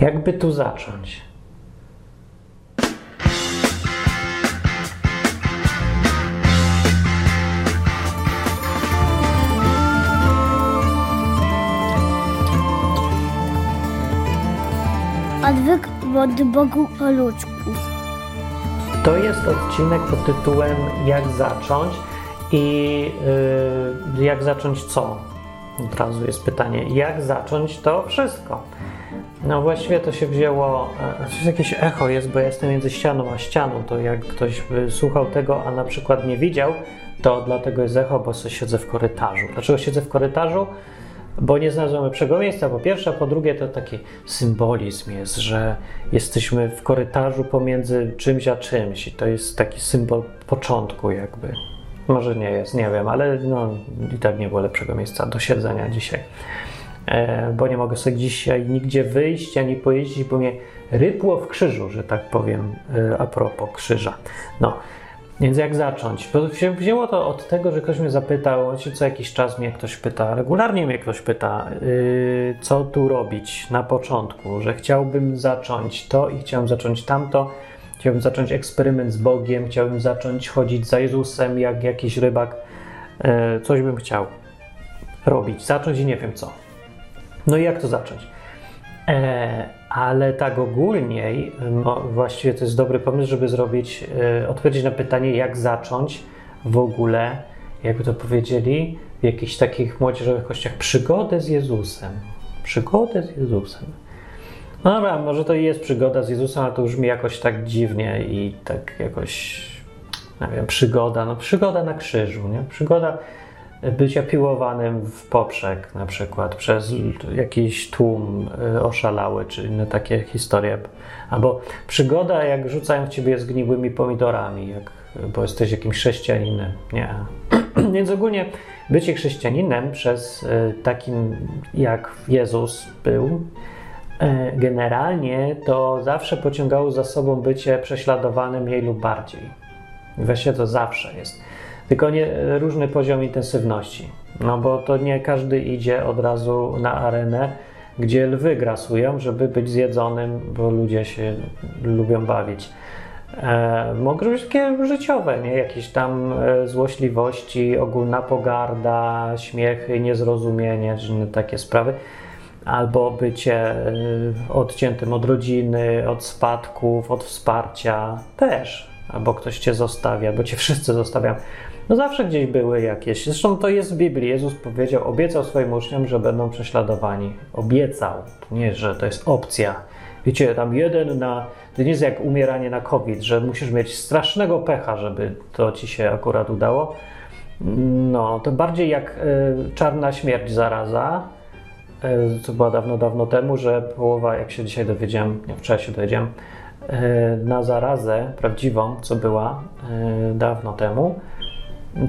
Jakby tu zacząć? Odwyk od Bogu po ludzku. To jest odcinek pod tytułem Jak zacząć i yy, jak zacząć co? Od razu jest pytanie, jak zacząć to wszystko? No właściwie to się wzięło, e, coś jakieś echo jest, bo jestem między ścianą a ścianą, to jak ktoś by słuchał tego, a na przykład nie widział, to dlatego jest echo, bo siedzę w korytarzu. Dlaczego siedzę w korytarzu? Bo nie znalazłem lepszego miejsca, po pierwsze, a po drugie to taki symbolizm jest, że jesteśmy w korytarzu pomiędzy czymś a czymś i to jest taki symbol początku jakby. Może nie jest, nie wiem, ale no, i tak nie było lepszego miejsca do siedzenia dzisiaj. E, bo nie mogę sobie dzisiaj nigdzie wyjść ani pojeździć, bo mnie rypło w krzyżu, że tak powiem, e, a propos krzyża. No, więc jak zacząć? Bo się wzięło to od tego, że ktoś mnie zapytał, co jakiś czas mnie ktoś pyta, regularnie mnie ktoś pyta, yy, co tu robić na początku, że chciałbym zacząć to i chciałbym zacząć tamto, chciałbym zacząć eksperyment z Bogiem, chciałbym zacząć chodzić za Jezusem jak jakiś rybak, coś bym chciał robić, zacząć i nie wiem co. No i jak to zacząć? E, ale tak ogólniej, no właściwie to jest dobry pomysł, żeby zrobić, e, odpowiedzieć na pytanie, jak zacząć w ogóle, jakby to powiedzieli, w jakichś takich młodzieżowych kościach, przygodę z Jezusem. Przygodę z Jezusem. No dobra, może to jest przygoda z Jezusem, ale to już mi jakoś tak dziwnie i tak jakoś, nie wiem, przygoda, no przygoda na krzyżu, nie? Przygoda bycia piłowanym w poprzek na przykład przez jakiś tłum y, oszalały, czy inne takie historie. Albo przygoda, jak rzucają w ciebie zgniłymi pomidorami, jak, bo jesteś jakimś chrześcijaninem. Nie. Więc ogólnie bycie chrześcijaninem przez y, takim jak Jezus był, y, generalnie to zawsze pociągało za sobą bycie prześladowanym mniej lub bardziej. Właśnie to zawsze jest tylko nie różny poziom intensywności. No bo to nie każdy idzie od razu na arenę, gdzie lwy grasują, żeby być zjedzonym, bo ludzie się lubią bawić. E, mogą być takie życiowe, nie? jakieś tam e, złośliwości, ogólna pogarda, śmiechy, niezrozumienie, czy inne takie sprawy. Albo bycie e, odciętym od rodziny, od spadków, od wsparcia też. Albo ktoś cię zostawia, bo cię wszyscy zostawiają. No zawsze gdzieś były jakieś. Zresztą to jest w Biblii. Jezus powiedział, obiecał swoim uczniom, że będą prześladowani. Obiecał. Nie, że to jest opcja. Wiecie, tam jeden na. To nie jest jak umieranie na COVID, że musisz mieć strasznego pecha, żeby to ci się akurat udało. No, to bardziej jak y, czarna śmierć zaraza. Y, to była dawno, dawno temu, że połowa, jak się dzisiaj dowiedziałem, nie, wczoraj się dowiedziałem, y, na zarazę prawdziwą, co była dawno temu,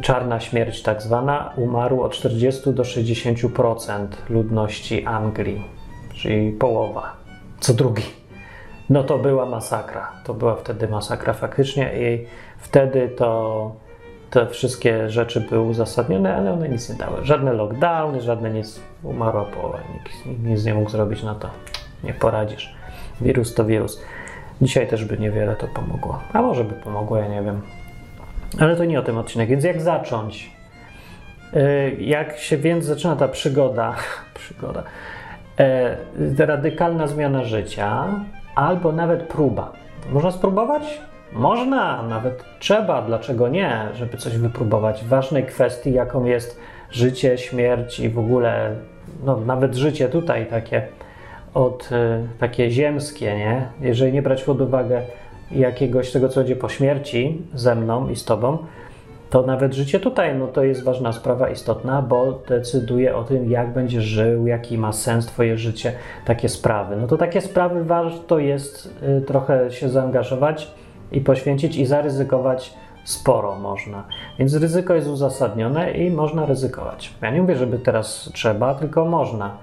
czarna śmierć tak zwana, umarło od 40 do 60% ludności Anglii, czyli połowa, co drugi. No to była masakra. To była wtedy masakra faktycznie i wtedy to te wszystkie rzeczy były uzasadnione, ale one nic nie dały. Żadne lockdowny, żadne nic. Umarła połowa. Nikt nic nie mógł zrobić na to. Nie poradzisz. Wirus to wirus. Dzisiaj też by niewiele to pomogło. A może by pomogło, ja nie wiem. Ale to nie o tym odcinek, więc jak zacząć? E, jak się więc zaczyna ta przygoda, przygoda, e, radykalna zmiana życia, albo nawet próba. Można spróbować? Można, nawet trzeba, dlaczego nie, żeby coś wypróbować w ważnej kwestii, jaką jest życie, śmierć i w ogóle, no, nawet życie tutaj takie od, e, takie ziemskie, nie? Jeżeli nie brać pod uwagę jakiegoś tego, co będzie po śmierci ze mną i z tobą, to nawet życie tutaj no to jest ważna sprawa, istotna, bo decyduje o tym, jak będziesz żył, jaki ma sens Twoje życie, takie sprawy. No to takie sprawy warto jest y, trochę się zaangażować i poświęcić i zaryzykować sporo można. Więc ryzyko jest uzasadnione i można ryzykować. Ja nie mówię, żeby teraz trzeba, tylko można.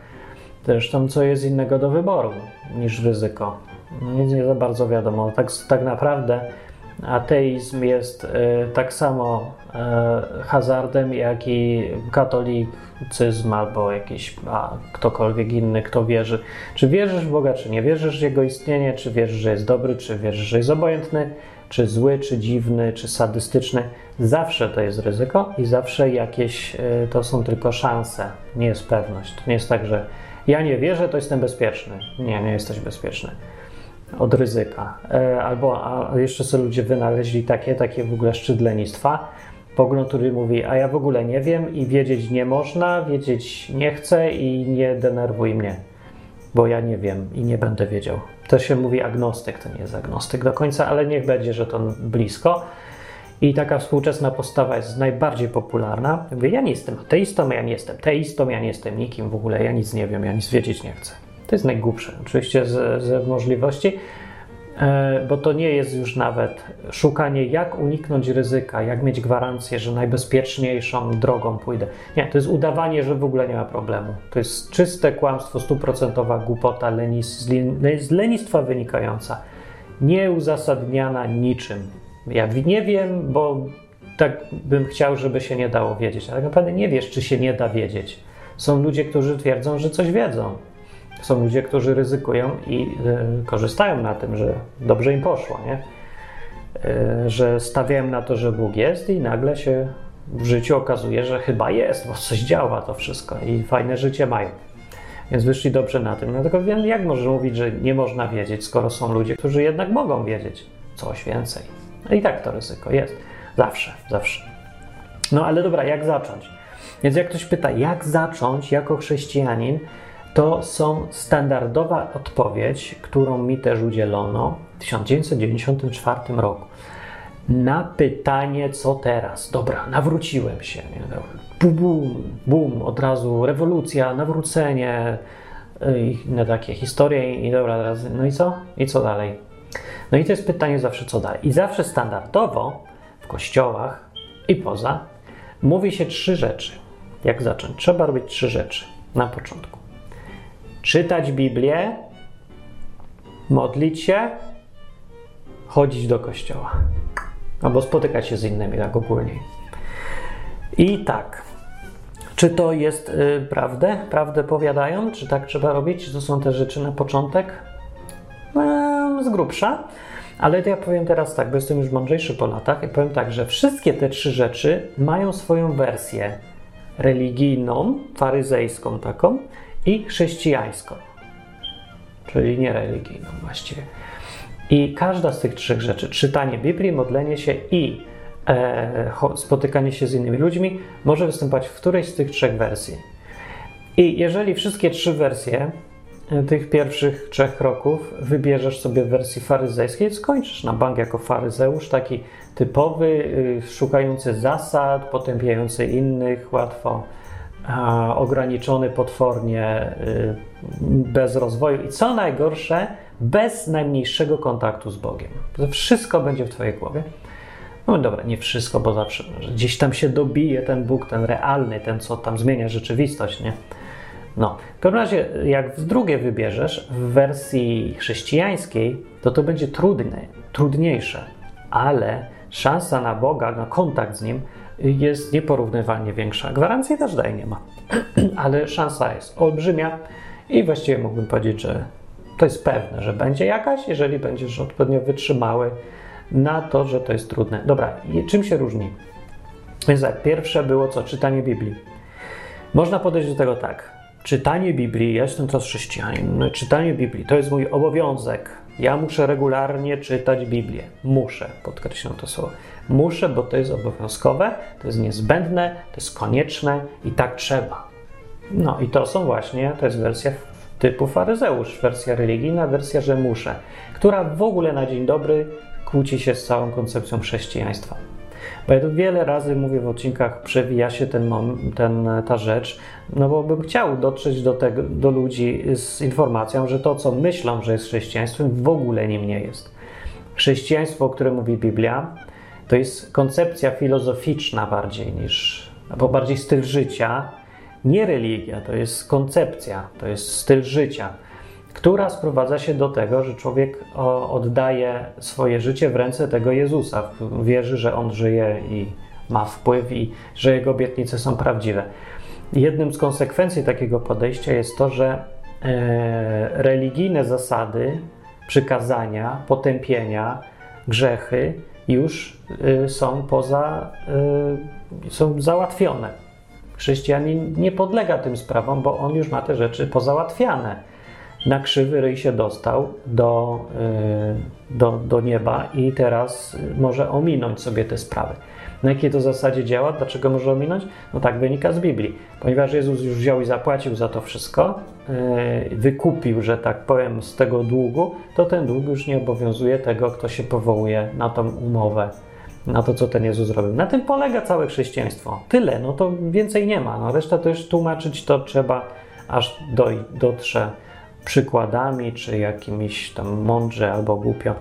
Zresztą, co jest innego do wyboru niż ryzyko nic nie za bardzo wiadomo. Tak, tak naprawdę Ateizm jest e, tak samo e, hazardem, jak i katolicyzm albo jakiś a, ktokolwiek inny, kto wierzy. Czy wierzysz w Boga, czy nie wierzysz w Jego istnienie, czy wierzysz, że jest dobry, czy wierzysz, że jest obojętny, czy zły, czy dziwny, czy sadystyczny. Zawsze to jest ryzyko i zawsze jakieś e, to są tylko szanse, nie jest pewność. To nie jest tak, że ja nie wierzę, to jestem bezpieczny. Nie, nie jesteś bezpieczny od ryzyka. E, albo a jeszcze sobie ludzie wynaleźli takie, takie w ogóle szczyt lenistwa, pogląd, który mówi, a ja w ogóle nie wiem i wiedzieć nie można, wiedzieć nie chcę i nie denerwuj mnie, bo ja nie wiem i nie będę wiedział. To się mówi agnostyk, to nie jest agnostyk do końca, ale niech będzie, że to blisko. I taka współczesna postawa jest najbardziej popularna. Mówię, ja nie jestem ateistą, ja nie jestem teistą, ja nie jestem nikim w ogóle, ja nic nie wiem, ja nic wiedzieć nie chcę. To jest najgłupsze, oczywiście ze, możliwości, e, bo to nie jest już nawet szukanie, jak uniknąć ryzyka, jak mieć gwarancję, że najbezpieczniejszą drogą pójdę. Nie, to jest udawanie, że w ogóle nie ma problemu. To jest czyste kłamstwo, stuprocentowa głupota lenis, z lenistwa wynikająca, nieuzasadniana niczym. Ja nie wiem, bo tak bym chciał, żeby się nie dało wiedzieć, ale tak naprawdę nie wiesz, czy się nie da wiedzieć. Są ludzie, którzy twierdzą, że coś wiedzą. Są ludzie, którzy ryzykują i y, korzystają na tym, że dobrze im poszło, nie? Y, że stawiają na to, że Bóg jest i nagle się w życiu okazuje, że chyba jest, bo coś działa to wszystko i fajne życie mają. Więc wyszli dobrze na tym. Wiem, jak można mówić, że nie można wiedzieć, skoro są ludzie, którzy jednak mogą wiedzieć coś więcej. No i tak to ryzyko jest. Zawsze, zawsze. No ale dobra, jak zacząć? Więc jak ktoś pyta, jak zacząć jako chrześcijanin, to są standardowa odpowiedź, którą mi też udzielono w 1994 roku. Na pytanie, co teraz? Dobra, nawróciłem się. Bum, bum, od razu rewolucja, nawrócenie, y, inne takie historie i dobra, teraz, no i co? I co dalej? No i to jest pytanie zawsze, co dalej. I zawsze standardowo w kościołach i poza mówi się trzy rzeczy. Jak zacząć? Trzeba robić trzy rzeczy na początku czytać Biblię, modlić się, chodzić do kościoła albo spotykać się z innymi, tak ogólnie. I tak, czy to jest y, prawdę? Prawdę powiadają? Czy tak trzeba robić? Czy to są te rzeczy na początek? Ehm, z grubsza. Ale to ja powiem teraz tak, bo jestem już mądrzejszy po latach i powiem tak, że wszystkie te trzy rzeczy mają swoją wersję religijną, faryzejską taką i chrześcijańską, czyli niereligijną właściwie. I każda z tych trzech rzeczy, czytanie Biblii, modlenie się i e, spotykanie się z innymi ludźmi, może występować w którejś z tych trzech wersji. I jeżeli wszystkie trzy wersje e, tych pierwszych trzech kroków wybierzesz sobie w wersji faryzejskiej, skończysz na bank jako faryzeusz, taki typowy, y, szukający zasad, potępiający innych, łatwo ograniczony potwornie, y, bez rozwoju i co najgorsze, bez najmniejszego kontaktu z Bogiem. Wszystko będzie w Twojej głowie. No dobra, nie wszystko, bo zawsze gdzieś tam się dobije ten Bóg, ten realny, ten, co tam zmienia rzeczywistość, nie? No, w każdym razie, jak w drugie wybierzesz, w wersji chrześcijańskiej, to to będzie trudne, trudniejsze, ale szansa na Boga, na kontakt z Nim jest nieporównywalnie większa. Gwarancji też daje nie ma, ale szansa jest olbrzymia i właściwie mógłbym powiedzieć, że to jest pewne, że będzie jakaś, jeżeli będziesz odpowiednio wytrzymały na to, że to jest trudne. Dobra, czym się różni? Więc tak, pierwsze było co? Czytanie Biblii. Można podejść do tego tak. Czytanie Biblii, ja jestem teraz chrześcijanin, no, czytanie Biblii to jest mój obowiązek. Ja muszę regularnie czytać Biblię. Muszę, podkreślam to słowo. Muszę, bo to jest obowiązkowe, to jest niezbędne, to jest konieczne i tak trzeba. No i to są właśnie, to jest wersja typu faryzeusz, wersja religijna, wersja, że muszę, która w ogóle na dzień dobry kłóci się z całą koncepcją chrześcijaństwa. Bo ja tu wiele razy mówię w odcinkach, przewija się ten, ten, ta rzecz, no bo bym chciał dotrzeć do, tego, do ludzi z informacją, że to, co myślą, że jest chrześcijaństwem, w ogóle nim nie jest. Chrześcijaństwo, o którym mówi Biblia, to jest koncepcja filozoficzna bardziej niż, albo bardziej styl życia, nie religia, to jest koncepcja, to jest styl życia, która sprowadza się do tego, że człowiek oddaje swoje życie w ręce tego Jezusa. Wierzy, że on żyje i ma wpływ i że jego obietnice są prawdziwe. Jednym z konsekwencji takiego podejścia jest to, że e, religijne zasady, przykazania, potępienia, grzechy już y, są poza, y, są załatwione. Chrześcijanin nie podlega tym sprawom, bo on już ma te rzeczy pozałatwiane. Na krzywy ryj się dostał do, y, do, do nieba i teraz może ominąć sobie te sprawy. Na jakiej to zasadzie działa? Dlaczego może ominąć? No tak wynika z Biblii. Ponieważ Jezus już wziął i zapłacił za to wszystko, wykupił, że tak powiem, z tego długu, to ten dług już nie obowiązuje tego, kto się powołuje na tą umowę, na to, co ten Jezus zrobił. Na tym polega całe chrześcijaństwo. Tyle, no to więcej nie ma. No reszta to już tłumaczyć to trzeba, aż do, dotrze przykładami, czy jakimiś tam mądrze albo głupio.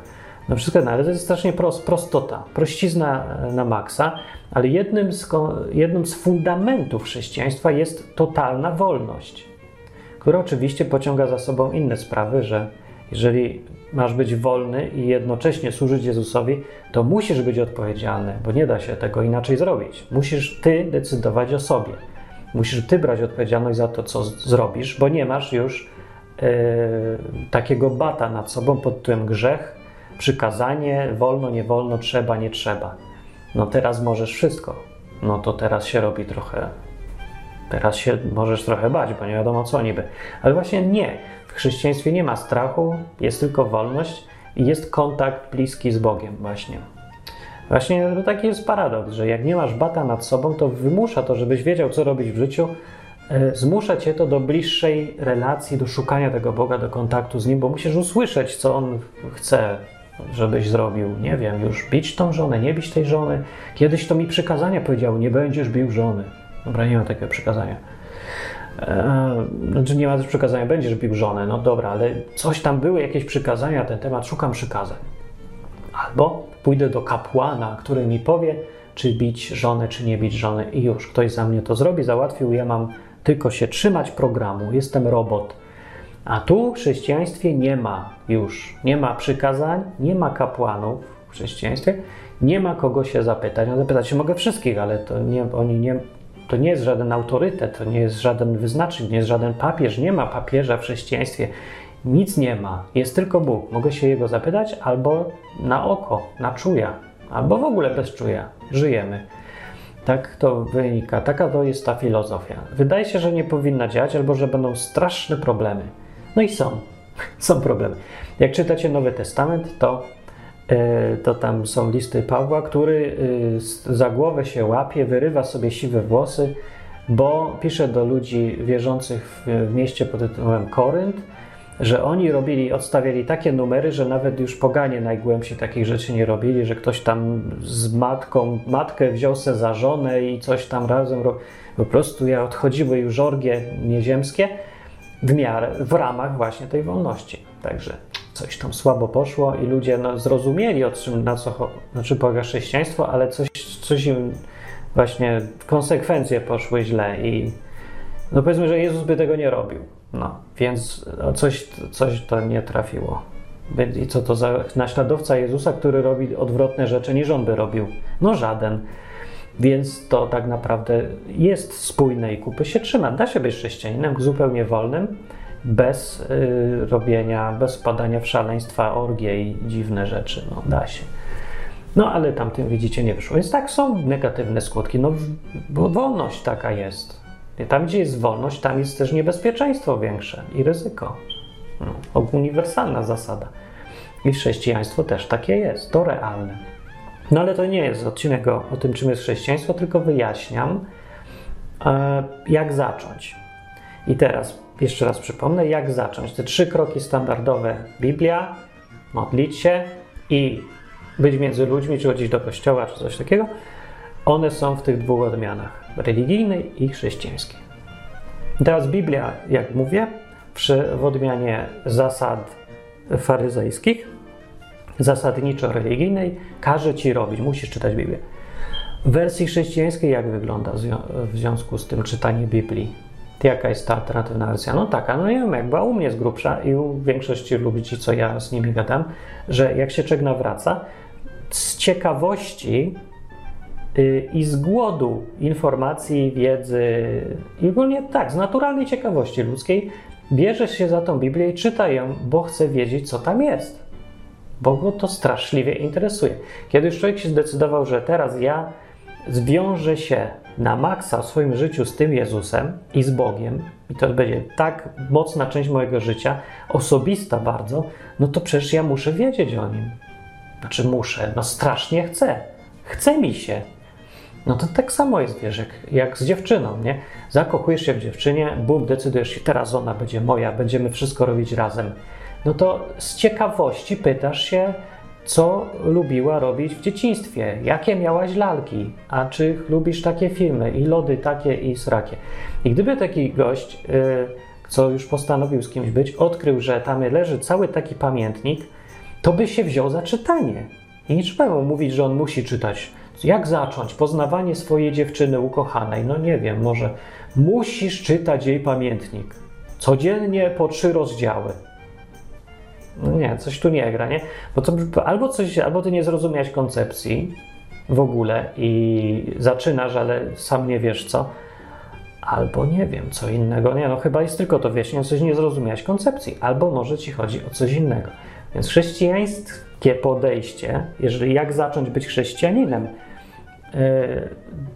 No wszystko, ale to jest strasznie prost, prostota, prościzna e, na maksa, ale jednym z, jednym z fundamentów chrześcijaństwa jest totalna wolność, która oczywiście pociąga za sobą inne sprawy, że jeżeli masz być wolny i jednocześnie służyć Jezusowi, to musisz być odpowiedzialny, bo nie da się tego inaczej zrobić. Musisz ty decydować o sobie. Musisz ty brać odpowiedzialność za to, co zrobisz, bo nie masz już yy, takiego bata nad sobą pod tytułem grzech, przykazanie, wolno, nie wolno, trzeba, nie trzeba. No teraz możesz wszystko. No to teraz się robi trochę. Teraz się możesz trochę bać, bo nie wiadomo co niby. Ale właśnie nie. W chrześcijaństwie nie ma strachu, jest tylko wolność i jest kontakt bliski z Bogiem, właśnie. Właśnie taki jest paradoks, że jak nie masz bata nad sobą, to wymusza to, żebyś wiedział, co robić w życiu, e, zmusza cię to do bliższej relacji, do szukania tego Boga, do kontaktu z Nim, bo musisz usłyszeć, co On chce żebyś zrobił, nie wiem, już bić tą żonę, nie bić tej żony. Kiedyś to mi przykazania powiedział, nie będziesz bił żony. Dobra, nie ma takiego przykazania. Eee, znaczy nie ma też przykazania, będziesz bił żonę, no dobra, ale coś tam były, jakieś przykazania na ten temat, szukam przykazań. Albo pójdę do kapłana, który mi powie, czy bić żonę, czy nie bić żony. I już, ktoś za mnie to zrobi, załatwił, ja mam tylko się trzymać programu, jestem robot. A tu w chrześcijaństwie nie ma już, nie ma przykazań, nie ma kapłanów w chrześcijaństwie, nie ma kogo się zapytać. No zapytać się mogę wszystkich, ale to nie, oni nie, to nie jest żaden autorytet, to nie jest żaden wyznacznik, nie jest żaden papież, nie ma papieża w chrześcijaństwie. Nic nie ma, jest tylko Bóg. Mogę się Jego zapytać albo na oko, na czuja, albo w ogóle bez czuja. Żyjemy. Tak to wynika, taka to jest ta filozofia. Wydaje się, że nie powinna działać, albo że będą straszne problemy. No i są, są problemy. Jak czytacie Nowy Testament, to, to tam są listy Pawła, który e, za głowę się łapie, wyrywa sobie siwe włosy, bo pisze do ludzi wierzących w, mieście pod tytułem Korynt, że oni robili, odstawiali takie numery, że nawet już poganie najgłębsi takich rzeczy nie robili, że ktoś tam z matką, matkę wziął se za żonę i coś tam razem, po prostu ja odchodziły już orgie nieziemskie, w miarę, w ramach właśnie tej wolności. Także coś tam słabo poszło i ludzie no, zrozumieli, o czym, na co znaczy polega chrześcijaństwo, ale coś, coś im właśnie konsekwencje poszły źle i no powiedzmy, że Jezus by tego nie robił. No, więc coś, coś to nie trafiło. I co to za naśladowca Jezusa, który robi odwrotne rzeczy niż on by robił? No żaden. Więc to tak naprawdę jest spójne i kupy się trzyma. Da się być chrześcijaninem zupełnie wolnym, bez y, robienia, bez wpadania w szaleństwa, orgie i dziwne rzeczy. No, da się. No ale tamtym widzicie nie wyszło. Więc tak są negatywne skutki, no wolność taka jest. I tam, gdzie jest wolność, tam jest też niebezpieczeństwo większe i ryzyko. No, uniwersalna zasada. I chrześcijaństwo też takie jest, to realne. No ale to nie jest odcinek o, o tym, czym jest chrześcijaństwo, tylko wyjaśniam, e, jak zacząć. I teraz jeszcze raz przypomnę, jak zacząć. Te trzy kroki standardowe: Biblia, modlić się i być między ludźmi, czy chodzić do kościoła, czy coś takiego. One są w tych dwóch odmianach: religijnej i chrześcijańskiej. Teraz Biblia, jak mówię, przy, w odmianie zasad faryzejskich zasadniczo-religijnej każe ci robić, musisz czytać Biblię. W wersji chrześcijańskiej jak wygląda w związku z tym czytanie Biblii? Jaka jest ta alternatywna wersja? No taka, no nie wiem, jakby u mnie jest grubsza i u większości ludzi, co ja z nimi gadam, że jak się człowiek nawraca, z ciekawości yy, i z głodu informacji, wiedzy i ogólnie tak, z naturalnej ciekawości ludzkiej bierzesz się za tą Biblię i czytaj ją, bo chce wiedzieć, co tam jest. Bo go to straszliwie interesuje. Kiedy już człowiek się zdecydował, że teraz ja zwiążę się na maksa w swoim życiu z tym Jezusem i z Bogiem, i to będzie tak mocna część mojego życia, osobista bardzo, no to przecież ja muszę wiedzieć o nim. Znaczy muszę, no strasznie chcę. Chce mi się. No to tak samo jest, wiesz, jak, jak z dziewczyną, nie? Zakochujesz się w dziewczynie, bum, decydujesz się, teraz ona będzie moja, będziemy wszystko robić razem. No to z ciekawości pytasz się, co lubiła robić w dzieciństwie, jakie miałaś lalki, a czy lubisz takie filmy i lody takie i srakie. I gdyby taki gość, yy, co już postanowił z kimś być, odkrył, że tam leży cały taki pamiętnik, to by się wziął za czytanie. I nie trzeba mu mówić, że on musi czytać. Jak zacząć? Poznawanie swojej dziewczyny ukochanej. No nie wiem, może musisz czytać jej pamiętnik. Codziennie po trzy rozdziały. No nie, coś tu nie gra, nie? Bo to albo coś, albo ty nie zrozumiałeś koncepcji w ogóle i zaczynasz, ale sam nie wiesz co, albo nie wiem, co innego. Nie, no chyba jest tylko to wyjaśnienie, coś nie zrozumiałeś koncepcji, albo może ci chodzi o coś innego. Więc chrześcijańskie podejście, jeżeli jak zacząć być chrześcijaninem,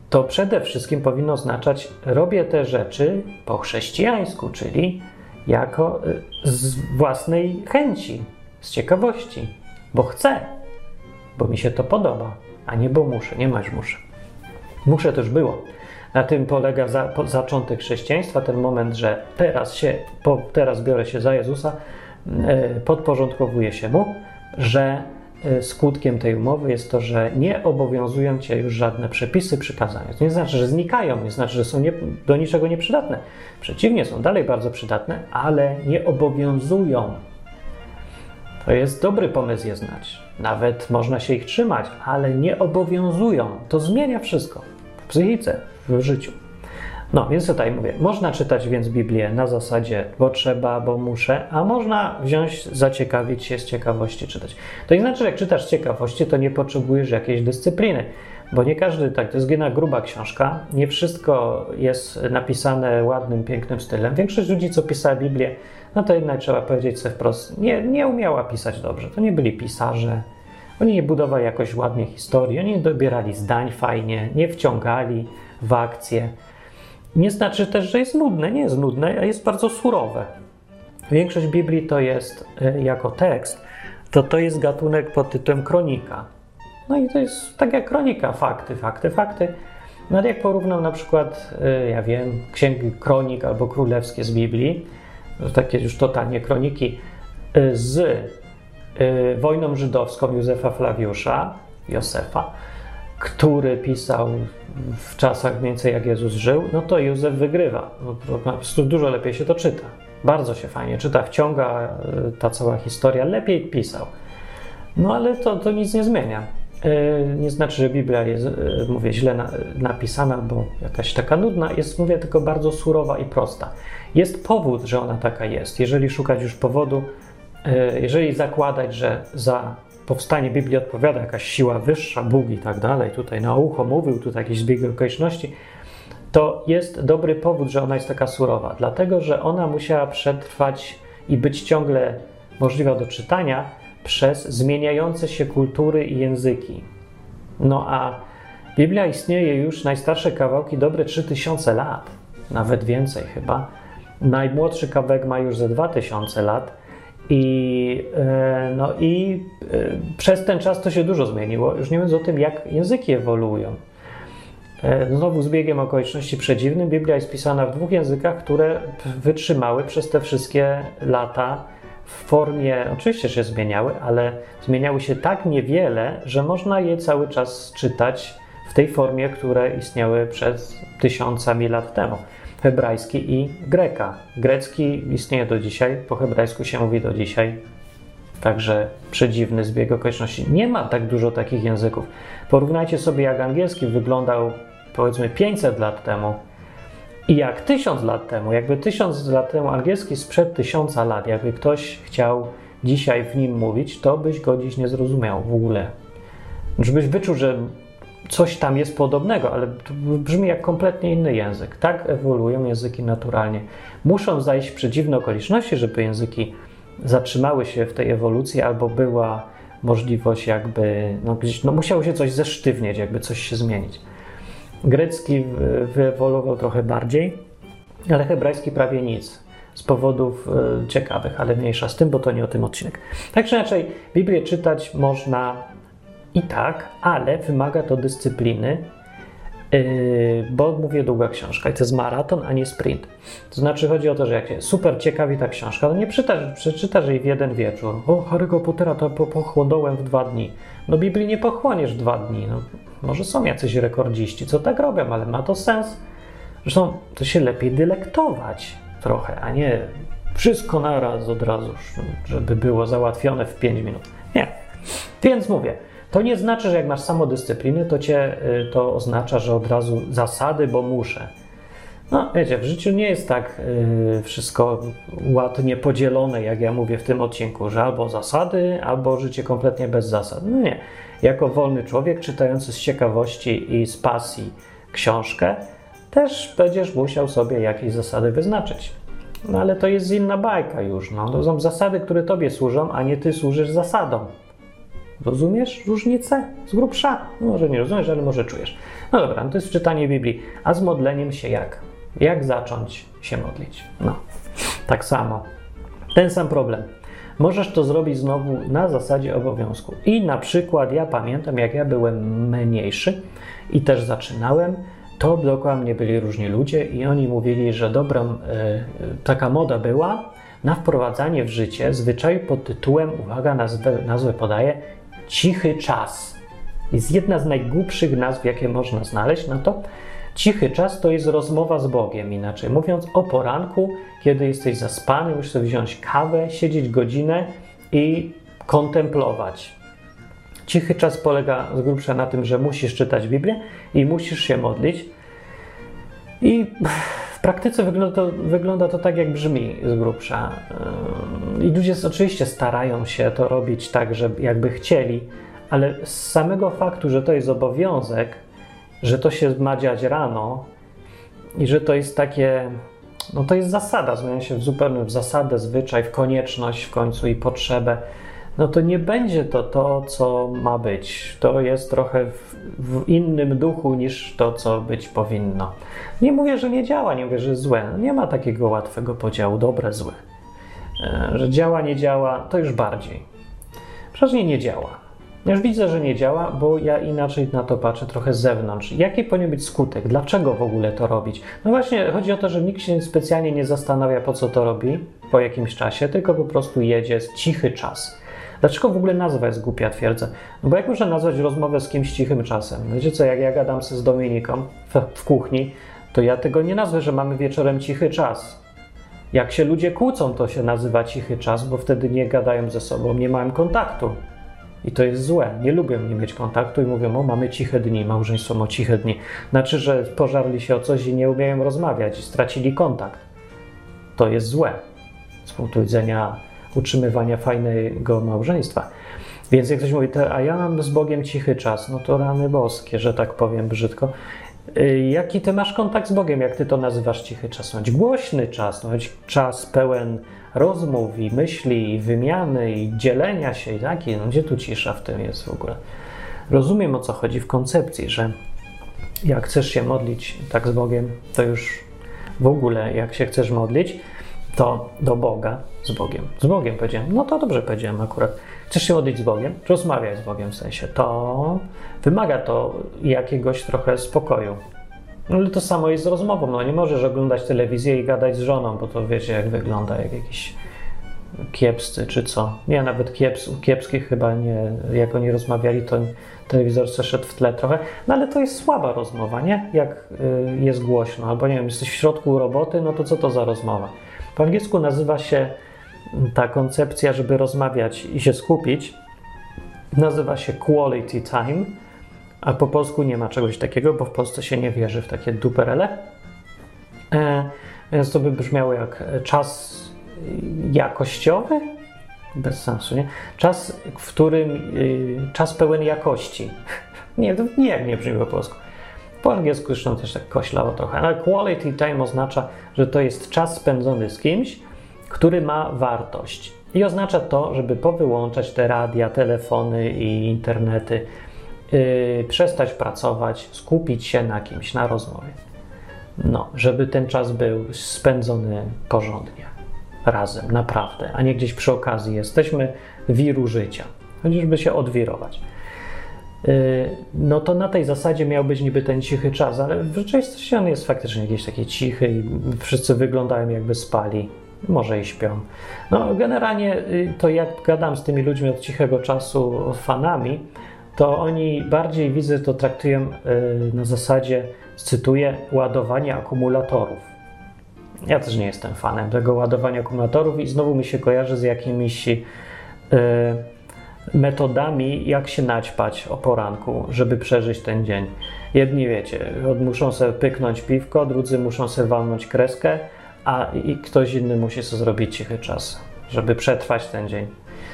to przede wszystkim powinno oznaczać, robię te rzeczy po chrześcijańsku, czyli jako z własnej chęci, z ciekawości, bo chcę, bo mi się to podoba, a nie bo muszę, nie masz muszę. Muszę też było. Na tym polega za, po, zaczątek chrześcijaństwa, ten moment, że teraz się, po, teraz biorę się za Jezusa, yy, podporządkowuję się Mu, że skutkiem tej umowy jest to, że nie obowiązują cię już żadne przepisy, przykazania. To nie znaczy, że znikają, nie znaczy, że są nie, do niczego nieprzydatne. Przeciwnie, są dalej bardzo przydatne, ale nie obowiązują. To jest dobry pomysł je znać. Nawet można się ich trzymać, ale nie obowiązują. To zmienia wszystko w psychice, w życiu. No, więc tutaj mówię, można czytać więc Biblię na zasadzie, bo trzeba, bo muszę, a można wziąć, zaciekawić się z ciekawości czytać. To nie znaczy, że jak czytasz z ciekawości, to nie potrzebujesz jakiejś dyscypliny, bo nie każdy, tak, to jest gruba książka, nie wszystko jest napisane ładnym, pięknym stylem. Większość ludzi, co pisała Biblię, no to jednak trzeba powiedzieć sobie wprost, nie, nie umiała pisać dobrze. To nie byli pisarze, oni nie budowali jakoś ładnie historii, oni nie dobierali zdań fajnie, nie wciągali w akcję. Nie znaczy też, że jest nudne. Nie jest nudne, a jest bardzo surowe. Większość Biblii to jest y, jako tekst, to to jest gatunek pod tytułem kronika. No i to jest tak jak kronika, fakty, fakty, fakty. No jak porównam na przykład, y, ja wiem, księgi kronik albo królewskie z Biblii, takie już totalnie kroniki, y, z wojną żydowską Józefa Flawiusza, Józefa, który pisał w czasach mniej więcej jak Jezus żył, no to Józef wygrywa. Po prostu dużo lepiej się to czyta. Bardzo się fajnie czyta, wciąga e, ta cała historia, lepiej pisał. No ale to, to nic nie zmienia. E, nie znaczy, że Biblia jest, e, mówię, źle napisana, bo jakaś taka nudna. Jest, mówię, tylko bardzo surowa i prosta. Jest powód, że ona taka jest. Jeżeli szukać już powodu, jeżeli zakładać, że za powstanie Biblii odpowiada jakaś siła wyższa, Bóg i tak dalej, tutaj na ucho mówił, tutaj jakieś zbieg okoliczności, to jest dobry powód, że ona jest taka surowa, dlatego że ona musiała przetrwać i być ciągle możliwa do czytania przez zmieniające się kultury i języki. No a Biblia istnieje już najstarsze kawałki dobre 3000 lat, nawet więcej chyba. Najmłodszy kawałek ma już ze 2000 lat i, e, no i e, przez ten czas to się dużo zmieniło, już nie mówiąc o tym, jak języki ewoluują. E, znowu z biegiem okoliczności przedziwnym, Biblia jest pisana w dwóch językach, które wytrzymały przez te wszystkie lata w formie, oczywiście się zmieniały, ale zmieniały się tak niewiele, że można je cały czas czytać w tej formie, które istniały przed tysiącami lat temu hebrajski i greka. Grecki istnieje do dzisiaj, po hebrajsku się mówi do dzisiaj. Także przedziwny zbieg okoliczności. Nie ma tak dużo takich języków. Porównajcie sobie, jak angielski wyglądał powiedzmy 500 lat temu, I jak tysiąc lat temu, jakby tysiąc lat temu angielski sprzed tysiąca lat, jakby ktoś chciał dzisiaj w nim mówić, to byś go dziś nie zrozumiał w ogóle. Żebyś wyczuł, że coś tam jest podobnego, ale brzmi jak kompletnie inny język. Tak ewoluują języki naturalnie. Muszą zajść przeciwne okoliczności, żeby języki zatrzymały się w tej ewolucji, albo była możliwość jakby, no gdzieś, no musiało się coś zesztywnieć, jakby coś się zmienić. Grecki wyewoluował trochę bardziej, ale hebrajski prawie nic. Z powodów y, ciekawych, ale mniejsza z tym, bo to nie o tym odcinek. Tak czy inaczej, Biblię czytać można i tak, ale wymaga to dyscypliny, yy, bo mówię długa książka i to jest maraton, a nie sprint. To znaczy chodzi o to, że jak się super ciekawi ta książka, to nie przeczytasz, przeczytasz jej w jeden wieczór. O, Harry'ego Pottera to pochłonąłem w dwa dni. No Biblii nie pochłoniesz dwa dni. No, może są jacyś rekordziści, co tak robią, ale ma to sens. Zresztą to się lepiej dylektować trochę, a nie wszystko naraz od razu, żeby było załatwione w 5 minut. Nie. Więc mówię, to nie znaczy, że jak masz samodyscyplinę, to cię y, to oznacza, że od razu zasady, bo muszę. No, wiecie, w życiu nie jest tak yy, wszystko ładnie podzielone, jak ja mówię w tym odcinku, że albo zasady, albo życie kompletnie bez zasad. No nie. Jako wolny człowiek, czytający z ciekawości i z pasji książkę, też będziesz musiał sobie jakieś zasady wyznaczyć. No ale to jest inna bajka już. No. To są zasady, które tobie służą, a nie ty służysz zasadom. Rozumiesz różnicę z grubsza? No może nie rozumiesz, ale może czujesz. No dobra, no to jest czytanie Biblii. A z modleniem się jak? Jak zacząć się modlić? No, tak samo. Ten sam problem. Możesz to zrobić znowu na zasadzie obowiązku. I na przykład ja pamiętam, jak ja byłem mniejszy i też zaczynałem, to dookoła mnie byli różni ludzie i oni mówili, że dobrą, y, taka moda była na wprowadzanie w życie zwyczaju pod tytułem, uwaga, nazwę, nazwę podaję, cichy czas. Jest jedna z najgłupszych nazw, jakie można znaleźć na to. Cichy czas to jest rozmowa z Bogiem, inaczej mówiąc, o poranku, kiedy jesteś zaspany, musisz sobie wziąć kawę, siedzieć godzinę i kontemplować. Cichy czas polega z grubsza na tym, że musisz czytać Biblię i musisz się modlić. I w praktyce wygląda to, wygląda to tak, jak brzmi z grubsza. I ludzie oczywiście starają się to robić tak, że jakby chcieli, ale z samego faktu, że to jest obowiązek, że to się ma dziać rano i że to jest takie, no to jest zasada, zmienia się w zupełnie w zasadę, zwyczaj, w konieczność w końcu i potrzebę, no to nie będzie to to, co ma być. To jest trochę w, w innym duchu niż to, co być powinno. Nie mówię, że nie działa, nie mówię, że złe. Nie ma takiego łatwego podziału, dobre, złe. E, że działa, nie działa, to już bardziej. Przecież nie działa. Już widzę, że nie działa, bo ja inaczej na to patrzę trochę z zewnątrz. Jaki powinien być skutek? Dlaczego w ogóle to robić? No właśnie, chodzi o to, że nikt się specjalnie nie zastanawia, po co to robi po jakimś czasie, tylko po prostu jedzie cichy czas. Dlaczego w ogóle nazwa jest głupia, twierdzę? No bo jak można nazwać rozmowę z kimś cichym czasem? Wiecie co, jak ja gadam z Dominiką w, w kuchni, to ja tego nie nazwę, że mamy wieczorem cichy czas. Jak się ludzie kłócą, to się nazywa cichy czas, bo wtedy nie gadają ze sobą, nie mają kontaktu. I to jest złe. Nie lubią nie mieć kontaktu i mówią, o mamy ciche dni, małżeństwo ma ciche dni. Znaczy, że pożarli się o coś i nie umieją rozmawiać i stracili kontakt. To jest złe z punktu widzenia utrzymywania fajnego małżeństwa. Więc jak ktoś mówi, a ja mam z Bogiem cichy czas, no to rany boskie, że tak powiem brzydko. Y, jaki ty masz kontakt z Bogiem, jak ty to nazywasz cichy czas? No, głośny czas, no, czas pełen rozmów i myśli, i wymiany, i dzielenia się, i taki. No, gdzie tu cisza w tym jest w ogóle? Rozumiem o co chodzi w koncepcji, że jak chcesz się modlić tak z Bogiem, to już w ogóle jak się chcesz modlić, to do Boga, z Bogiem. Z Bogiem powiedziałem, no to dobrze powiedziałem akurat. Chcesz się modlić z Bogiem, rozmawiać z Bogiem w sensie, to wymaga to jakiegoś trochę spokoju. No, ale to samo jest z rozmową. No nie możesz oglądać telewizję i gadać z żoną, bo to wiecie, jak wygląda, jak jakiś kiepscy czy co. Nie, nawet kieps, kiepskich chyba nie, jak oni rozmawiali, to telewizor szedł w tle trochę. No ale to jest słaba rozmowa, nie? Jak y, jest głośno, albo nie wiem, jesteś w środku roboty, no to co to za rozmowa? Po angielsku nazywa się ta koncepcja, żeby rozmawiać i się skupić, nazywa się quality time, a po polsku nie ma czegoś takiego, bo w Polsce się nie wierzy w takie duperele. E, więc to by brzmiało jak czas jakościowy? Bez sensu, nie? Czas, w którym y, czas pełen jakości. nie, nie, nie brzmi po polsku. Po angielsku zresztą też tak koślało trochę, ale quality time oznacza, że to jest czas spędzony z kimś, który ma wartość. I oznacza to, żeby powyłączać te radia, telefony i internety, yy, przestać pracować, skupić się na kimś, na rozmowie. No, żeby ten czas był spędzony porządnie, razem, naprawdę, a nie gdzieś przy okazji jesteśmy wiru życia, chociażby się odwirować. Yy, no to na tej zasadzie miał być niby ten cichy czas, ale w rzeczywistości on jest faktycznie jakiś taki cichy i wszyscy wyglądają jakby spali, może i śpią. No generalnie y, to jak gadam z tymi ludźmi od cichego czasu, fanami, to oni bardziej widzę to traktują y, na zasadzie, cytuję, ładowania akumulatorów. Ja też nie jestem fanem tego ładowania akumulatorów i znowu mi się kojarzy z jakimiś yy, metodami, jak się naćpać o poranku, żeby przeżyć ten dzień. Jedni wiecie, muszą sobie pyknąć piwko, drudzy muszą sobie walnąć kreskę, a i ktoś inny musi sobie zrobić cichy czas, żeby przetrwać ten dzień.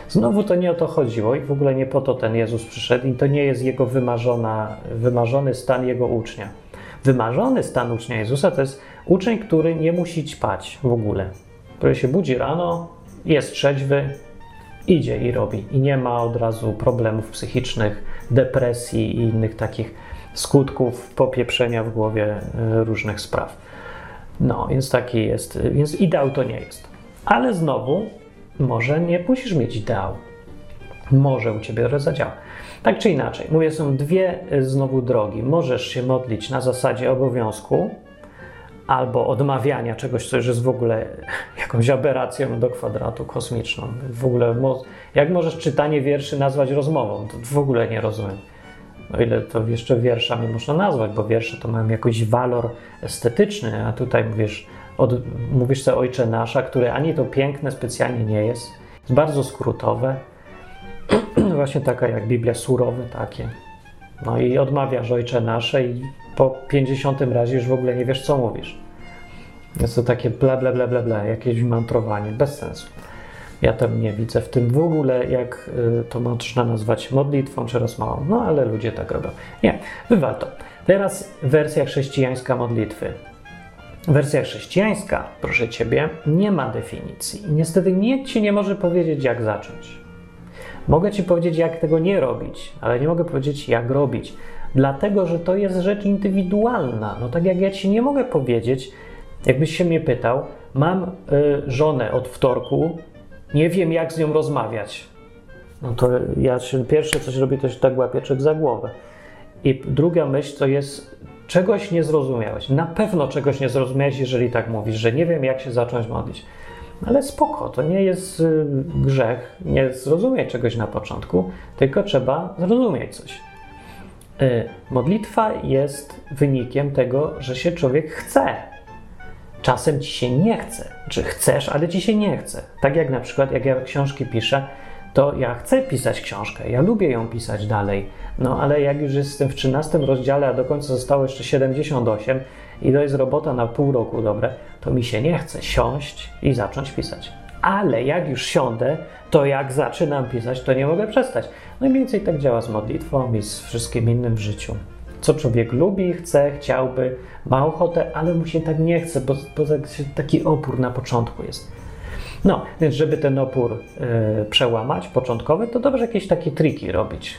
Znowu to nie o to chodziło i w ogóle nie po to ten Jezus przyszedł i to nie jest jego wymarzona, wymarzony stan jego ucznia. Wymarzony stan ucznia Jezusa to jest uczeń, który nie musi ćpać w ogóle. Który się budzi rano, jest trzeźwy, idzie i robi. I nie ma od razu problemów psychicznych, depresji i innych takich skutków popieprzenia w głowie e, różnych spraw. No, więc taki jest, więc ideał to nie jest. Ale znowu, może nie musisz mieć ideału. Może u ciebie zadziała. Tak czy inaczej, mówię, są dwie e, znowu drogi. Możesz się modlić na zasadzie obowiązku albo odmawiania czegoś, co już jest w ogóle jakąś aberracją do kwadratu kosmiczną. W ogóle, jak możesz czytanie wierszy nazwać rozmową? To w ogóle nie rozumiem. O ile to jeszcze wierszami można nazwać, bo wiersze to mają jakiś walor estetyczny, a tutaj mówisz, od, mówisz sobie Ojcze Nasza, które ani to piękne specjalnie nie jest, jest bardzo skrótowe, właśnie taka jak Biblia, surowe takie. No i odmawiasz Ojcze Nasze i po 50 razie już w ogóle nie wiesz, co mówisz. Jest to takie bla, bla, bla, bla, bla jakieś mantrowanie, bez sensu. Ja tam nie widzę w tym w ogóle, jak y, to można nazwać modlitwą czy rozmową. No ale ludzie tak robią. Nie, wywal to. Teraz wersja chrześcijańska modlitwy. Wersja chrześcijańska, proszę ciebie, nie ma definicji. Niestety nikt ci nie może powiedzieć, jak zacząć. Mogę ci powiedzieć, jak tego nie robić, ale nie mogę powiedzieć, jak robić, dlatego że to jest rzecz indywidualna. No tak jak ja ci nie mogę powiedzieć, jakbyś się mnie pytał, mam y, żonę od wtorku, nie wiem, jak z nią rozmawiać. No to ja się, pierwsze, co się robi, to się tak łapię za głowę. I druga myśl to jest, czegoś nie zrozumiałeś. Na pewno czegoś nie zrozumiałeś, jeżeli tak mówisz, że nie wiem, jak się zacząć modlić. Ale spoko, to nie jest y, grzech nie zrozumieć czegoś na początku, tylko trzeba zrozumieć coś. Y, modlitwa jest wynikiem tego, że się człowiek chce. Czasem ci się nie chce, czy chcesz, ale ci się nie chce. Tak jak na przykład, jak ja książki piszę, to ja chcę pisać książkę, ja lubię ją pisać dalej, no ale jak już jestem w 13 rozdziale, a do końca zostało jeszcze 78 i to jest robota na pół roku dobre, to mi się nie chce siąść i zacząć pisać. Ale jak już siądę, to jak zaczynam pisać, to nie mogę przestać. No i mniej więcej tak działa z modlitwą i z wszystkim innym w życiu. Co człowiek lubi, chce, chciałby, ma ochotę, ale mu się tak nie chce, bo, bo taki opór na początku jest. No, więc żeby ten opór yy, przełamać, początkowy, to dobrze jakieś takie triki robić.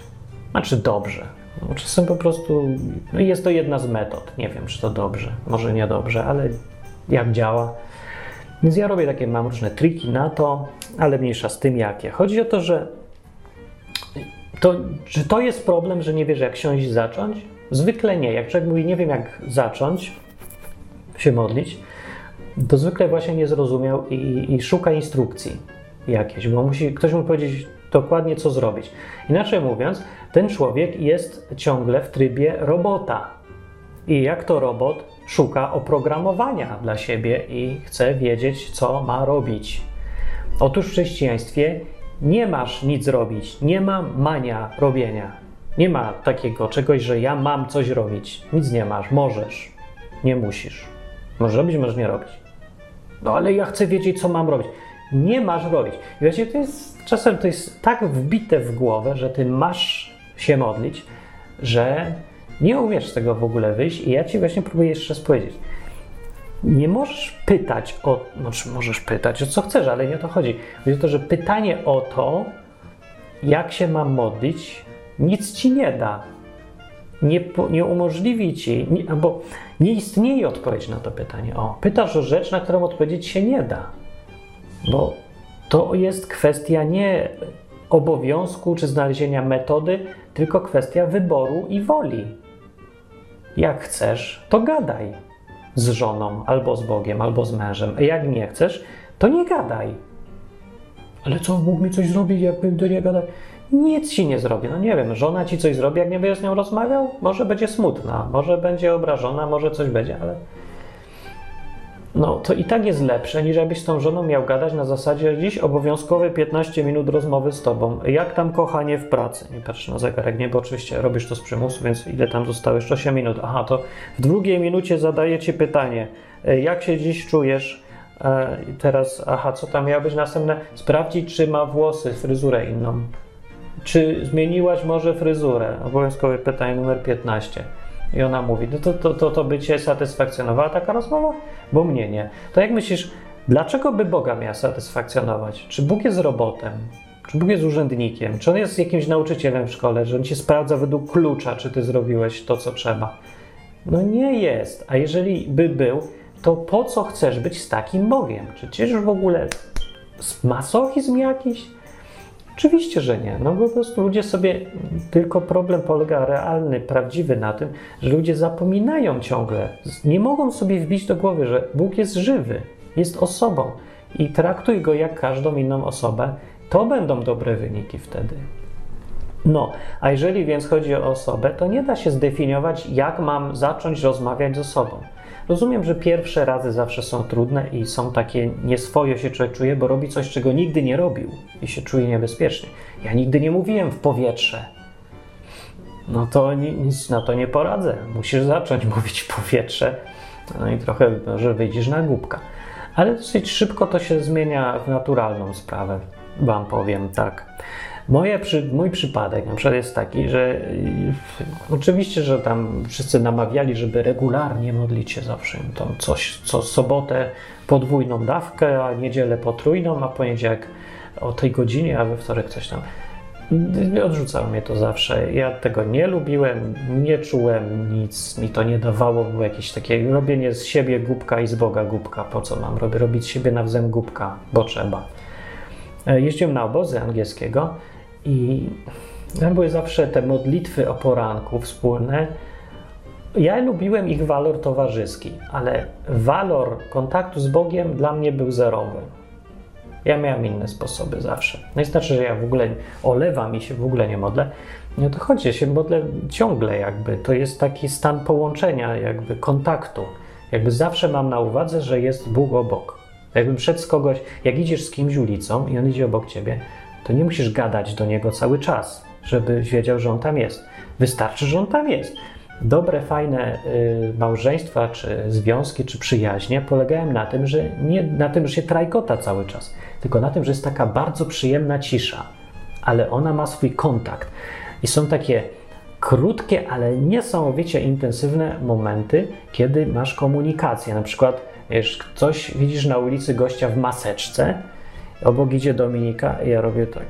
Znaczy dobrze. No, czasem po prostu no jest to jedna z metod. Nie wiem, czy to dobrze, może niedobrze, ale jak działa. Więc ja robię takie, mam różne triki na to, ale mniejsza z tym jakie. Chodzi o to, że to, czy to jest problem, że nie wiesz jak siąść i zacząć? Zwykle nie. Jak człowiek mówi, nie wiem jak zacząć się modlić, to zwykle właśnie nie zrozumiał i, i szuka instrukcji jakiejś, bo musi, ktoś mu powiedzieć dokładnie, co zrobić. Inaczej mówiąc, ten człowiek jest ciągle w trybie robota. I jak to robot szuka oprogramowania dla siebie i chce wiedzieć, co ma robić. Otóż w chrześcijaństwie nie masz nic robić, nie ma mania robienia. Nie ma takiego czegoś, że ja mam coś robić. Nic nie masz, możesz, nie musisz. Możesz robić, możesz nie robić. No ale ja chcę wiedzieć, co mam robić. Nie masz robić. I wiecie, to jest czasem to jest tak wbite w głowę, że ty masz się modlić, że nie umiesz z tego w ogóle wyjść. I ja ci właśnie próbuję jeszcze raz powiedzieć. Nie możesz pytać o, znaczy możesz pytać o co chcesz, ale nie o to chodzi. Chodzi o to, że pytanie o to, jak się mam modlić, nic ci nie da. Nie, nie umożliwi ci, nie, albo nie istnieje odpowiedź na to pytanie. O, pytasz o rzecz, na którą odpowiedzieć się nie da. Bo to jest kwestia nie obowiązku czy znalezienia metody, tylko kwestia wyboru i woli. Jak chcesz, to gadaj z żoną, albo z Bogiem, albo z mężem. A jak nie chcesz, to nie gadaj. Ale co, mógł mi coś zrobić, jakbym do nie gadał? Nic ci nie zrobi. No nie wiem, żona ci coś zrobi, jak nie będziesz z nią rozmawiał? Może będzie smutna, może będzie obrażona, może coś będzie, ale no to i tak jest lepsze, niż jakbyś z tą żoną miał gadać na zasadzie dziś obowiązkowe 15 minut rozmowy z tobą. Jak tam kochanie w pracy? Nie patrz na zegarek, nie, bo oczywiście robisz to z przymusu, więc ile tam zostało? Jeszcze 8 minut. Aha, to w drugiej minucie zadaję ci pytanie. e, Jak się dziś czujesz? E, teraz, aha, co tam miało być następne? Sprawdzić, czy ma włosy, fryzurę inną. Czy zmieniłaś może fryzurę? Obowiązkowe pytanie numer 15. I ona mówi, no to, to, to, to by cię satysfakcjonowała taka rozmowa? Bo mnie nie. To jak myślisz, dlaczego by Boga miała satysfakcjonować? Czy Bóg jest robotem? Czy Bóg jest urzędnikiem? Czy on jest jakimś nauczycielem w szkole, że on cię sprawdza według klucza, czy ty zrobiłeś to, co trzeba? No nie jest. A jeżeli by był, to po co chcesz być z takim Bogiem? Czy już w ogóle masochizm jakiś? Oczywiście, że nie. No po prostu ludzie sobie, tylko problem polega realny, prawdziwy na tym, że ludzie zapominają ciągle, nie mogą sobie wbić do głowy, że Bóg jest żywy, jest osobą i traktuj go jak każdą inną osobę, to będą dobre wyniki wtedy. No, a jeżeli więc chodzi o osobę, to nie da się zdefiniować, jak mam zacząć rozmawiać z osobą. Rozumiem, że pierwsze razy zawsze są trudne i są takie nieswoje się człowiek czuje, bo robi coś, czego nigdy nie robił i się czuje niebezpiecznie. Ja nigdy nie mówiłem w powietrze. No to ni- nic na to nie poradzę. Musisz zacząć mówić w powietrze. No i trochę, że wyjdziesz na głupka. Ale dosyć szybko to się zmienia w naturalną sprawę, wam powiem tak. Moje, przy, mój przypadek na przykład jest taki, że oczywiście, że tam wszyscy namawiali, żeby regularnie modlić się zawsze. Tam coś, co sobotę podwójną dawkę, a niedzielę potrójną, a poniedziałek o tej godzinie, a we wtorek coś tam. Odrzucało mnie to zawsze. Ja tego nie lubiłem, nie czułem nic, mi to nie dawało. Było jakieś takie robienie z siebie głupka i z Boga głupka. Po co mam robię? Robić z siebie nawzajem głupka, bo trzeba. E, Jeździłem na obozy angielskiego i tam były zawsze te modlitwy o poranku wspólne. Ja lubiłem ich walor towarzyski, ale walor kontaktu z Bogiem dla mnie był zerowy. Ja miałem inne sposoby zawsze. No i znaczy, że ja w ogóle olewam i się w ogóle nie modlę. Nie o to chodzi, się modlę ciągle jakby. To jest taki stan połączenia, jakby kontaktu. Jakby zawsze mam na uwadze, że jest Bóg obok. Jakbym z kogoś, jak idziesz z kimś ulicą i on idzie obok ciebie, to nie musisz gadać do niego cały czas, żebyś wiedział, że on tam jest. Wystarczy, że on tam jest. Dobre, fajne y, małżeństwa, czy związki, czy przyjaźnie polegają na tym, że nie na tym, że się trajkota cały czas, tylko na tym, że jest taka bardzo przyjemna cisza, ale ona ma swój kontakt. I są takie krótkie, ale niesamowicie intensywne momenty, kiedy masz komunikację. Na przykład, wiesz, coś widzisz na ulicy gościa w maseczce, obok idzie Dominika i ja robię tak.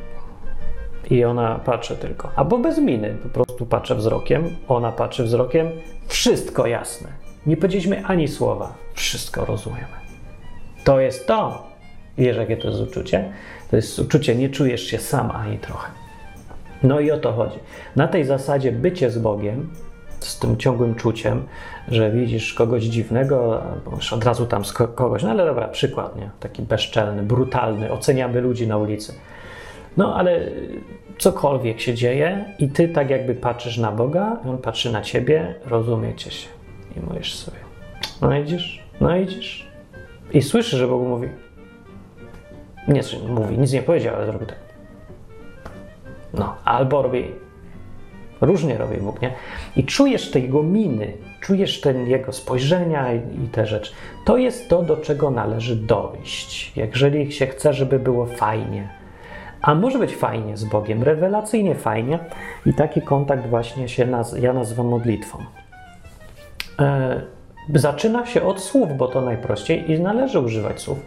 I ona patrzy tylko. Albo bez miny, po prostu patrzę wzrokiem, ona patrzy wzrokiem, wszystko jasne. Nie powiedzieliśmy ani słowa, wszystko rozumiemy. To jest to. Wiesz, jakie to jest uczucie? To jest uczucie, nie czujesz się sam ani trochę. No i o to chodzi. Na tej zasadzie bycie z Bogiem, z tym ciągłym czuciem, że widzisz kogoś dziwnego, już od razu tam kogoś, no ale dobra, przykład, nie? Taki bezczelny, brutalny, oceniamy ludzi na ulicy. No ale cokolwiek się dzieje i ty tak jakby patrzysz na Boga, on patrzy na ciebie, rozumiecie się i mówisz sobie, no idziesz, no idziesz. I słyszysz, że Bóg mówi, nie mówi, nic nie powiedział, ale zrobi tak. No, albo robi. Różnie robi Bóg, nie? I czujesz te jego miny, czujesz ten jego spojrzenia i, i te rzeczy. To jest to, do czego należy dojść. Jeżeli się chce, żeby było fajnie. A może być fajnie z Bogiem, rewelacyjnie fajnie. I taki kontakt właśnie się naz ja nazywam modlitwą. E, zaczyna się od słów, bo to najprościej i należy używać słów.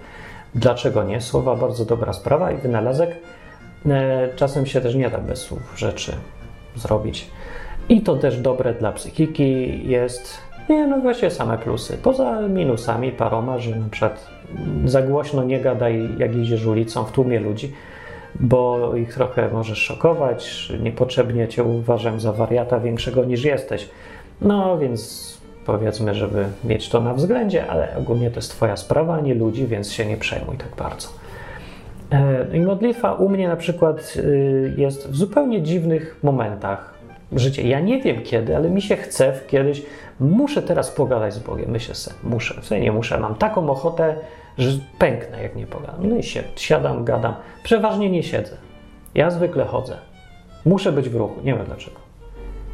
Dlaczego nie? Słowa bardzo dobra sprawa i wynalazek. E, czasem się też nie da bez słów rzeczy zrobić. I to też dobre dla psychiki jest. Nie, no właśnie same plusy. Poza minusami paroma, że na przykład za głośno nie gadaj, jak idziesz ulicą w tłumie ludzi, bo ich trochę możesz szokować, niepotrzebnie cię uważam za wariata większego niż jesteś. No więc powiedzmy, żeby mieć to na względzie, ale ogólnie to jest Twoja sprawa, nie ludzi, więc się nie przejmuj tak bardzo. E, I modlitwa u mnie na przykład y, jest w zupełnie dziwnych momentach życia. Ja nie wiem kiedy, ale mi się chce w kiedyś, muszę teraz pogadać z Bogiem. Myślę sobie, muszę, w sensie nie muszę, mam taką ochotę, że pęknę, jak nie pogadam. No i się, siadam, gadam. Przeważnie nie siedzę. Ja zwykle chodzę. Muszę być w ruchu, nie wiem dlaczego.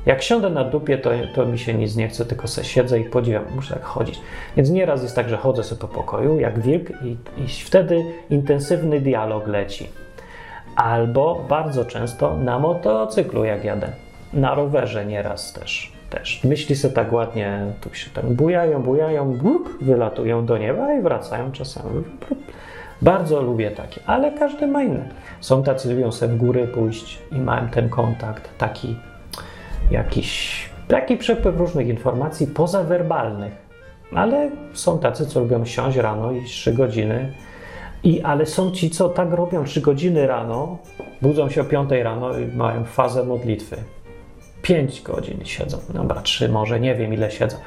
Jak siądę na dupie, to, to mi się nic nie chce, tylko se siedzę i podziwiam, muszę tak chodzić. Więc nieraz jest tak, że chodzę sobie po pokoju, jak wilk i, i wtedy intensywny dialog leci. Albo bardzo często na motocyklu, jak jadę. Na rowerze nieraz też. też. Myśli sobie tak ładnie, tu się tam bujają, bujają, blup, wylatują do nieba i wracają czasami. Bardzo lubię takie, ale każdy ma inne. Są tacy, lubią sobie w góry pójść i mają ten kontakt taki jakiś taki przepływ różnych informacji pozawerbalnych. Ale są tacy, co lubią siąść rano i 3 godziny. I, ale są ci, co tak robią 3 godziny rano, budzą się o 5 rano i mają fazę modlitwy. 5 godzin siedzą. Dobra, 3 może, nie wiem ile siedzą.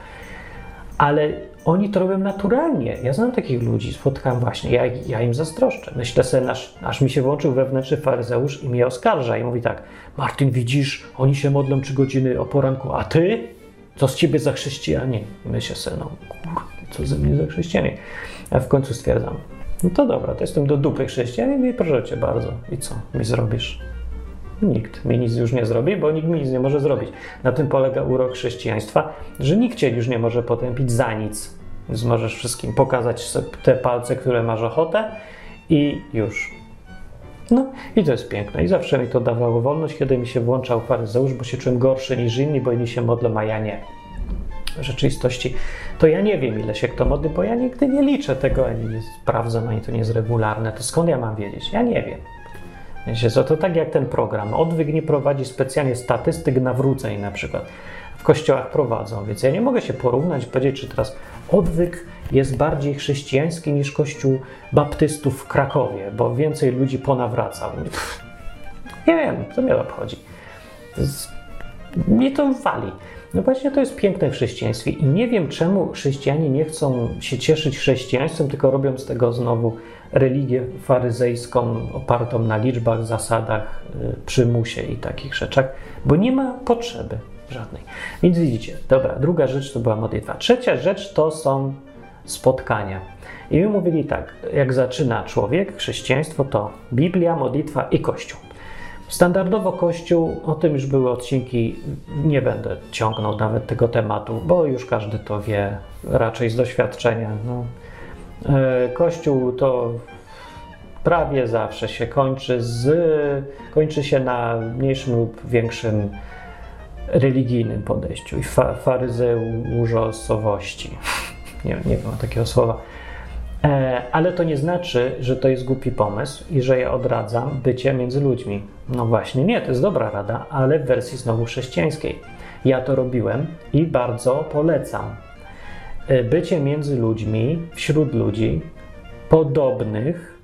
Ale oni to robią naturalnie. Ja znam takich ludzi, spotkałem właśnie, ja, ja im zazdroszczę. Myślę sobie, aż, aż mi się włączył wewnętrzny faryzeusz i mnie oskarża i mówi tak, Martin, widzisz, oni się modlą trzy godziny o poranku, a ty? Co z ciebie za chrześcijanie? Myślę sobie, no kur, co ze mnie za chrześcijanie? A w końcu stwierdzam, no to dobra, to jestem do dupy chrześcijanin i proszę cię bardzo. I co mi zrobisz? Nikt mi nic już nie zrobi, bo nikt mi nic nie może zrobić. Na tym polega urok chrześcijaństwa, że nikt cię już nie może potępić za nic. Więc możesz wszystkim pokazać te palce, które masz ochotę i już. No i to jest piękne. I zawsze mi to dawało wolność, kiedy mi się włączał faryzeusz, bo się czułem gorszy niż inni, bo inni się modlą, a ja nie. W rzeczywistości to ja nie wiem, ile się kto modli, bo ja nigdy nie liczę tego, ani nie sprawdzam, ani to nie jest regularne. To skąd ja mam wiedzieć? Ja nie wiem. Wiecie, to tak jak ten program. Odwyk nie prowadzi specjalnie statystyk nawróceń na przykład. W kościołach prowadzą, więc ja nie mogę się porównać, powiedzieć, czy teraz odwyk jest bardziej chrześcijański niż kościół baptystów w Krakowie, bo więcej ludzi ponawracał. Nie wiem, co mnie obchodzi. Mnie to wali. No właśnie to jest piękne w chrześcijaństwie i nie wiem czemu chrześcijanie nie chcą się cieszyć chrześcijaństwem, tylko robią z tego znowu religię faryzejską opartą na liczbach, zasadach, y, przymusie i takich rzeczach, bo nie ma potrzeby żadnej. Więc widzicie, dobra, druga rzecz to była modlitwa. Trzecia rzecz to są spotkania. I my mówili tak, jak zaczyna człowiek, chrześcijaństwo to Biblia, modlitwa i Kościół. Standardowo Kościół, o tym już były odcinki, nie będę ciągnął nawet tego tematu, bo już każdy to wie raczej z doświadczenia. No. E, Kościół to prawie zawsze się kończy z, kończy się na mniejszym lub większym religijnym podejściu i fa. Nie, nie wiem takiego słowa. E, ale to nie znaczy, że to jest głupi pomysł i że ja odradzam bycie między ludźmi. No właśnie, nie, to jest dobra rada, ale w wersji znowu chrześcijańskiej. Ja to robiłem i bardzo polecam. E, bycie między ludźmi, wśród ludzi podobnych,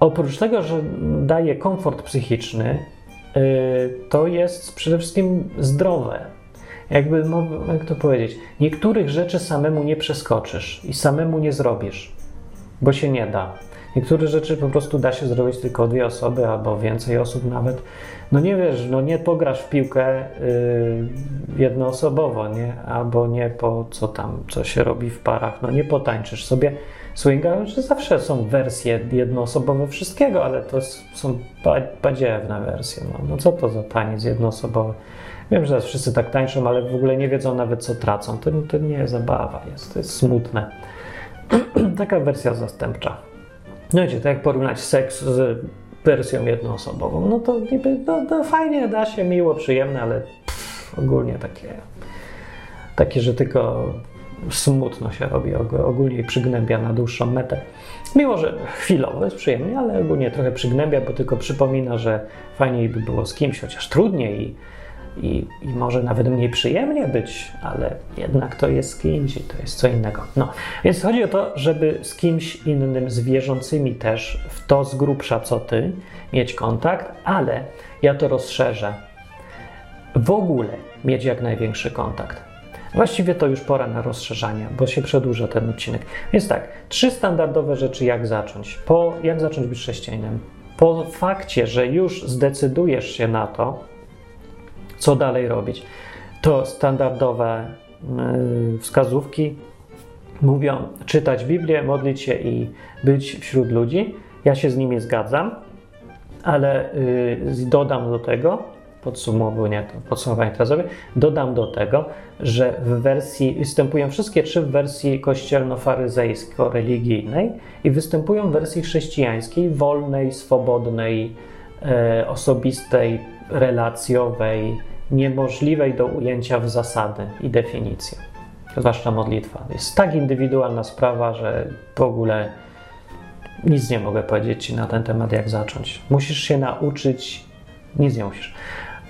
oprócz tego, że daje komfort psychiczny, e, to jest przede wszystkim zdrowe. Jakby, jak to powiedzieć, niektórych rzeczy samemu nie przeskoczysz i samemu nie zrobisz bo się nie da. Niektóre rzeczy po prostu da się zrobić tylko dwie osoby albo więcej osób nawet. No nie wiesz, no nie pograsz w piłkę yy, jednoosobowo, nie? Albo nie po co tam, co się robi w parach, no nie potańczysz sobie. swinga, że zawsze są wersje jednoosobowe wszystkiego, ale to są badziewne wersje. No, no co to za taniec jednoosobowy? Wiem, że wszyscy tak tańczą, ale w ogóle nie wiedzą nawet co tracą. To, to nie jest zabawa, jest, to jest smutne. Taka wersja zastępcza. No wiecie, to jak porównać seks z wersją jednoosobową, no to niby no, no fajnie, da się, miło, przyjemne, ale pff, ogólnie takie, takie, że tylko smutno się robi, ogólnie przygnębia na dłuższą metę. Mimo, że chwilowo jest przyjemnie, ale ogólnie trochę przygnębia, bo tylko przypomina, że fajniej by było z kimś, chociaż trudniej i, i, i może nawet mniej przyjemnie być, ale jednak to jest kimś i to jest co innego. No, więc chodzi o to, żeby z kimś innym, z wierzącymi też, w to z grubsza co ty, mieć kontakt, ale ja to rozszerzę. W ogóle mieć jak największy kontakt. Właściwie to już pora na rozszerzanie, bo się przedłuża ten odcinek. Więc tak, trzy standardowe rzeczy, jak zacząć. Po, jak zacząć być chrześcijaninem? Po fakcie, że już zdecydujesz się na to, co dalej robić, to standardowe yy, wskazówki mówią czytać Biblię, modlić się i być wśród ludzi. Ja się z nimi zgadzam, ale yy, dodam do tego, podsumowanie, podsumowanie teraz zrobię, dodam do tego, że w wersji, występują wszystkie trzy w wersji kościelno-faryzejsko-religijnej i występują w wersji chrześcijańskiej, wolnej, swobodnej, e, osobistej, relacjowej, niemożliwej do ujęcia w zasady i definicje. Zwłaszcza modlitwa. Jest tak indywidualna sprawa, że w ogóle nic nie mogę powiedzieć Ci na ten temat, jak zacząć. Musisz się nauczyć, nic nie musisz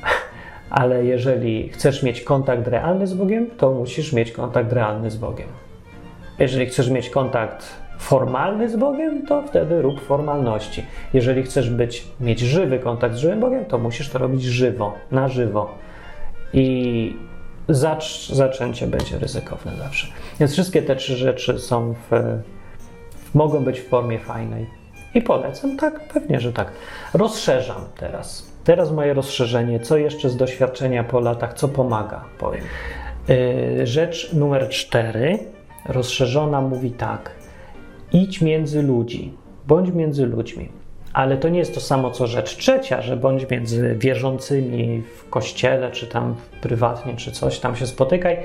ale jeżeli chcesz mieć kontakt realny z Bogiem, to musisz mieć kontakt realny z Bogiem. Jeżeli chcesz mieć kontakt formalny z Bogiem, to wtedy rób formalności. Jeżeli chcesz być, mieć żywy kontakt z żywym Bogiem, to musisz to robić żywo, na żywo. I zacz, zaczęcie będzie ryzykowne zawsze. Więc wszystkie te trzy rzeczy są w, mogą być w formie fajnej. I polecam, tak, pewnie, że tak. Rozszerzam teraz. Teraz moje rozszerzenie, co jeszcze z doświadczenia po latach, co pomaga, powiem. Y, rzecz numer cztery, rozszerzona, mówi tak: idź między ludzi, bądź między ludźmi. Ale to nie jest to samo co rzecz trzecia, że bądź między wierzącymi w kościele, czy tam prywatnie, czy coś, tam się spotykaj.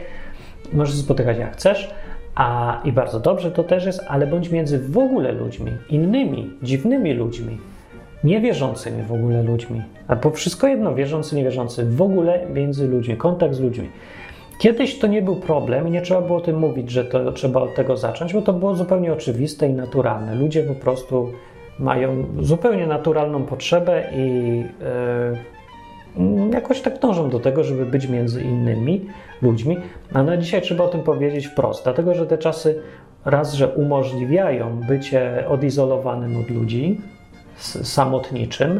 Możesz spotykać jak chcesz, a i bardzo dobrze to też jest, ale bądź między w ogóle ludźmi, innymi, dziwnymi ludźmi, niewierzącymi w ogóle ludźmi, albo wszystko jedno, wierzący, niewierzący, w ogóle między ludźmi, kontakt z ludźmi. Kiedyś to nie był problem i nie trzeba było o tym mówić, że to trzeba od tego zacząć, bo to było zupełnie oczywiste i naturalne. Ludzie po prostu mają zupełnie naturalną potrzebę i yy, jakoś tak dążą do tego, żeby być między innymi ludźmi. A na dzisiaj trzeba o tym powiedzieć wprost, dlatego że te czasy raz, że umożliwiają bycie odizolowanym od ludzi, samotniczym,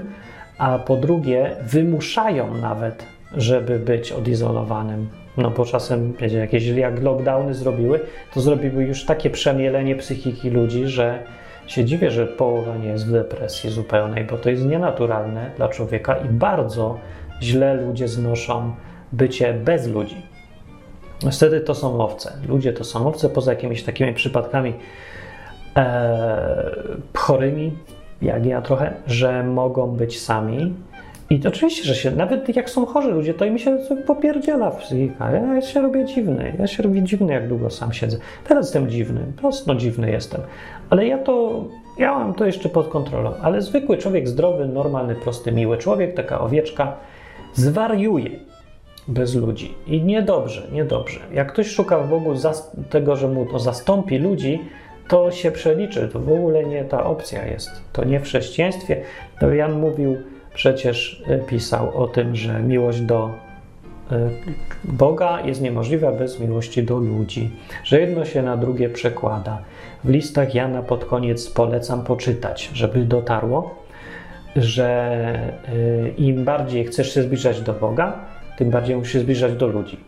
a po drugie wymuszają nawet, żeby być odizolowanym. No bo czasem, wiecie, jakieś jak lockdowny zrobiły, to zrobiły już takie przemielenie psychiki ludzi, że się dziwię, że połowa nie jest w depresji zupełnej, bo to jest nienaturalne dla człowieka i bardzo źle ludzie znoszą bycie bez ludzi. Wtedy to są owce. Ludzie to są owce, poza jakimiś takimi przypadkami e, chorymi, jak ja trochę, że mogą być sami. I oczywiście, że się, nawet jak są chorzy ludzie, to im się popierdziela psychika. Ja się robię dziwny. Ja się robię dziwny, jak długo sam siedzę. Teraz jestem dziwny, prosto dziwny jestem. Ale ja to, ja mam to jeszcze pod kontrolą. Ale zwykły człowiek, zdrowy, normalny, prosty, miły człowiek, taka owieczka, zwariuje bez ludzi. I niedobrze, niedobrze. Jak ktoś szuka w Bogu tego, że mu to zastąpi ludzi, to się przeliczy. To w ogóle nie ta opcja jest. To nie w chrześcijaństwie. To Jan mówił, przecież e, pisał o tym, że miłość do e, Boga jest niemożliwa bez miłości do ludzi, że jedno się na drugie przekłada. W listach Jana pod koniec polecam poczytać, żeby dotarło, że e, im bardziej chcesz się zbliżać do Boga, tym bardziej musisz się zbliżać do ludzi.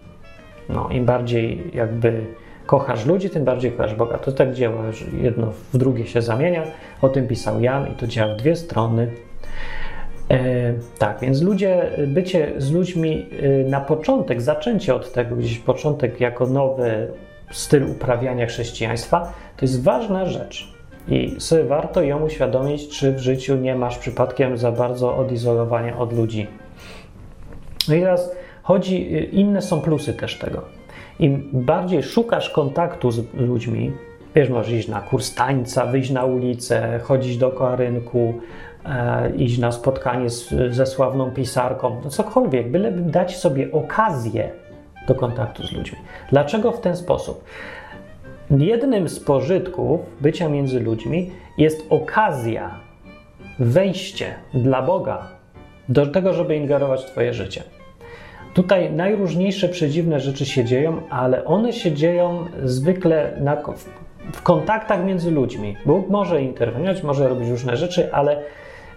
No, im bardziej jakby kochasz ludzi, tym bardziej kochasz Boga. To tak działa, że jedno w drugie się zamienia. O tym pisał Jan i to działa w dwie strony. E, tak, więc ludzie, bycie z ludźmi e, na początek, zaczęcie od tego, gdzieś początek jako nowy styl uprawiania chrześcijaństwa, to jest ważna rzecz. I sobie warto ją uświadomić, czy w życiu nie masz przypadkiem za bardzo odizolowania od ludzi. No i teraz chodzi, inne są plusy też tego. Im bardziej szukasz kontaktu z ludźmi, wiesz, możesz iść na kurs tańca, wyjść na ulicę, chodzić dookoła rynku, e, iść na spotkanie z, ze sławną pisarką, no cokolwiek, byleby dać sobie okazję do kontaktu z ludźmi. Dlaczego w ten sposób? Jednym z pożytków bycia między ludźmi jest okazja, wejście dla Boga do tego, żeby ingerować w Twoje życie. Tutaj najróżniejsze przedziwne rzeczy się dzieją, ale one się dzieją zwykle na, w kontaktach między ludźmi. Bóg może interweniować, może robić różne rzeczy, ale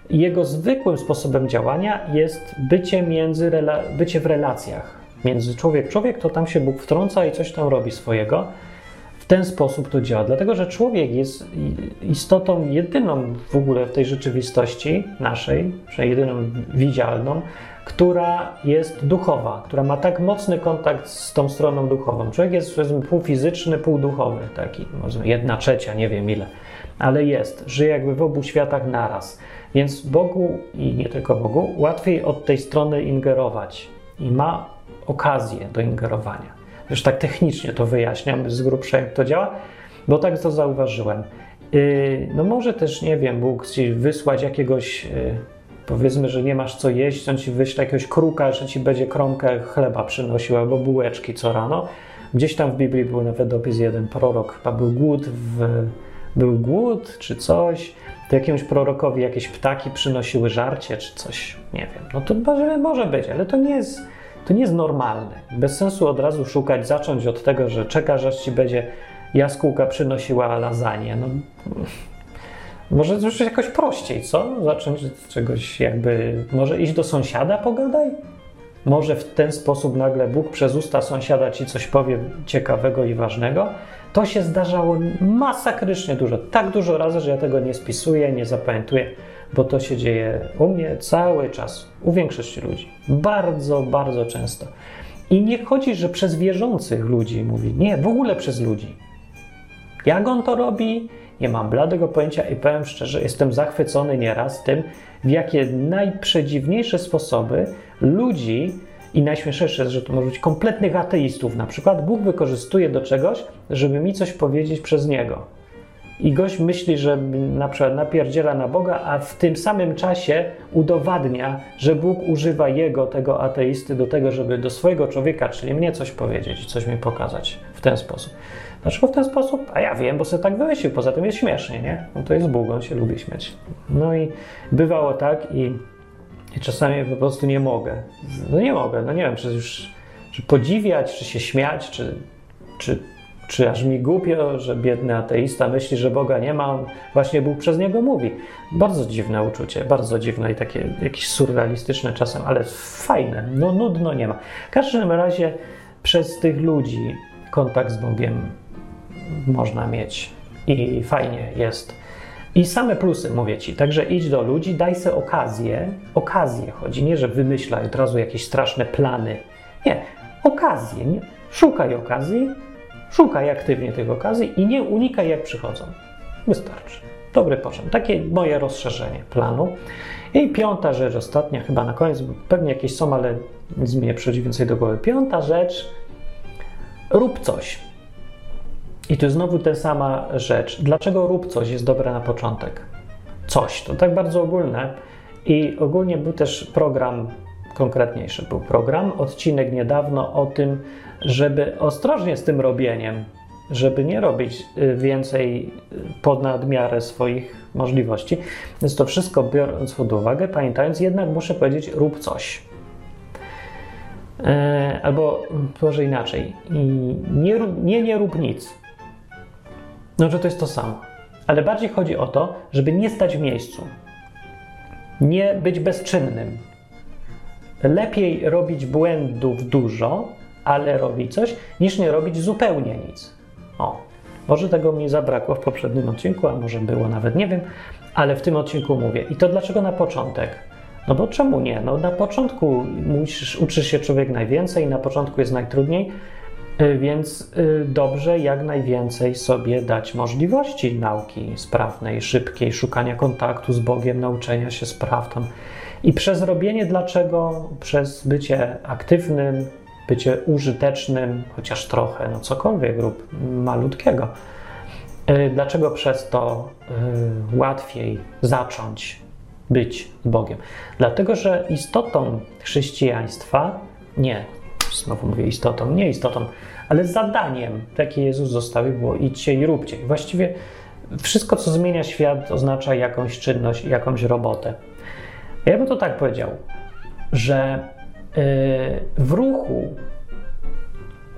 jego zwykłym sposobem działania jest bycie, między, bycie w relacjach. Między człowiek człowiek, to tam się Bóg wtrąca i coś tam robi swojego. W ten sposób to działa, dlatego że człowiek jest istotą jedyną w ogóle w tej rzeczywistości naszej, jedyną widzialną, która jest duchowa, która ma tak mocny kontakt z tą stroną duchową. Człowiek jest powiedzmy półfizyczny, półduchowy, taki, jedna trzecia, nie wiem ile, ale jest, żyje jakby w obu światach naraz. Więc Bogu i nie tylko Bogu łatwiej od tej strony ingerować i ma okazję do ingerowania. Już tak technicznie to wyjaśniam z grubsza, jak to działa, bo tak to zauważyłem. Yy, no może też, nie wiem, Bóg ci wysłać jakiegoś, yy, powiedzmy, że nie masz co jeść, on ci wyśle jakiegoś kruka, że ci będzie kromkę chleba przynosił albo bułeczki co rano. Gdzieś tam w Biblii był nawet opis jeden prorok, chyba był głód, w, był głód czy coś, to jakiemuś prorokowi jakieś ptaki przynosiły żarcie czy coś, nie wiem. No to może być, ale to nie jest to nie jest normalne. Bez sensu od razu szukać, zacząć od tego, że czekasz, aż ci będzie jaskółka przynosiła lasagne. No, może już jakoś prościej, co? Zacząć od czegoś jakby... Może iść do sąsiada, pogadaj? Może w ten sposób nagle Bóg przez usta sąsiada ci coś powie ciekawego i ważnego? To się zdarzało masakrycznie dużo. Tak dużo razy, że ja tego nie spisuję, nie zapamiętuję bo to się dzieje u mnie cały czas, u większości ludzi. Bardzo, bardzo często. I nie chodzi, że przez wierzących ludzi mówi, nie, w ogóle przez ludzi. Jak on to robi? Nie mam bladego pojęcia i powiem szczerze, jestem zachwycony nieraz tym, w jakie najprzedziwniejsze sposoby ludzi i najśmieszniejsze jest, że to może być kompletnych ateistów, na przykład Bóg wykorzystuje do czegoś, żeby mi coś powiedzieć przez niego i gość myśli, że na przykład napierdziela na Boga, a w tym samym czasie udowadnia, że Bóg używa jego, tego ateisty, do tego, żeby do swojego człowieka, czyli mnie coś powiedzieć coś mi pokazać w ten sposób. Dlaczego w ten sposób? A ja wiem, bo sobie tak wymyślił, poza tym jest śmiesznie, nie? No to jest Bóg, on się lubi śmiać. No i bywało tak i, i czasami po prostu nie mogę. No nie mogę, no nie wiem, czy już czy podziwiać, czy się śmiać, czy, czy czy aż mi głupio, że biedny ateista myśli, że Boga nie ma, on właśnie Bóg przez niego mówi. Bardzo dziwne uczucie, bardzo dziwne i takie jakieś surrealistyczne czasem, ale fajne, no nudno nie ma. W każdym razie przez tych ludzi kontakt z Bogiem można mieć i fajnie jest. I same plusy mówię ci. Także idź do ludzi, daj sobie okazję. Okazję chodzi, nie że wymyślaj od razu jakieś straszne plany. Nie, okazję. Nie? Szukaj okazji, Szukaj aktywnie tych okazji i nie unikaj jak przychodzą. Wystarczy. Dobry początek. Takie moje rozszerzenie planu. I piąta rzecz, ostatnia, chyba na koniec, pewnie jakieś są, ale nic mi nie przychodzi więcej do głowy. Piąta rzecz, rób coś. I tu znowu ta sama rzecz. Dlaczego rób coś jest dobre na początek? Coś, to tak bardzo ogólne. I ogólnie był też program, konkretniejszy był program, odcinek niedawno o tym, żeby ostrożnie z tym robieniem, żeby nie robić y, więcej y, pod nadmiarę swoich możliwości. Więc to wszystko biorąc pod uwagę, pamiętając, jednak muszę powiedzieć, rób coś. E, albo może inaczej, nie, nie, nie rób nic. No, że to jest to samo. Ale bardziej chodzi o to, żeby nie stać w miejscu. Nie być bezczynnym. Lepiej robić błędów dużo, ale robi coś, niż nie robić zupełnie nic. O, może tego mi zabrakło w poprzednim odcinku, a może było nawet, nie wiem, ale w tym odcinku mówię. I to dlaczego na początek? No bo czemu nie? No na początku musisz, uczysz się człowiek najwięcej, na początku jest najtrudniej, Y, Więc y, dobrze jak najwięcej sobie dać możliwości nauki sprawnej, szybkiej, szukania kontaktu z Bogiem, nauczenia się spraw tam. I przez robienie dlaczego? Przez bycie aktywnym, bycie użytecznym, chociaż trochę, no cokolwiek rób malutkiego. Y, Dlaczego przez to y, łatwiej zacząć być Bogiem? Dlatego, że istotą chrześcijaństwa, nie, znowu mówię istotą, nie istotą, ale zadaniem, jakie Jezus zostawił, było idźcie i róbcie. Właściwie wszystko, co zmienia świat, oznacza jakąś czynność, jakąś robotę. Ja bym to tak powiedział, że w ruchu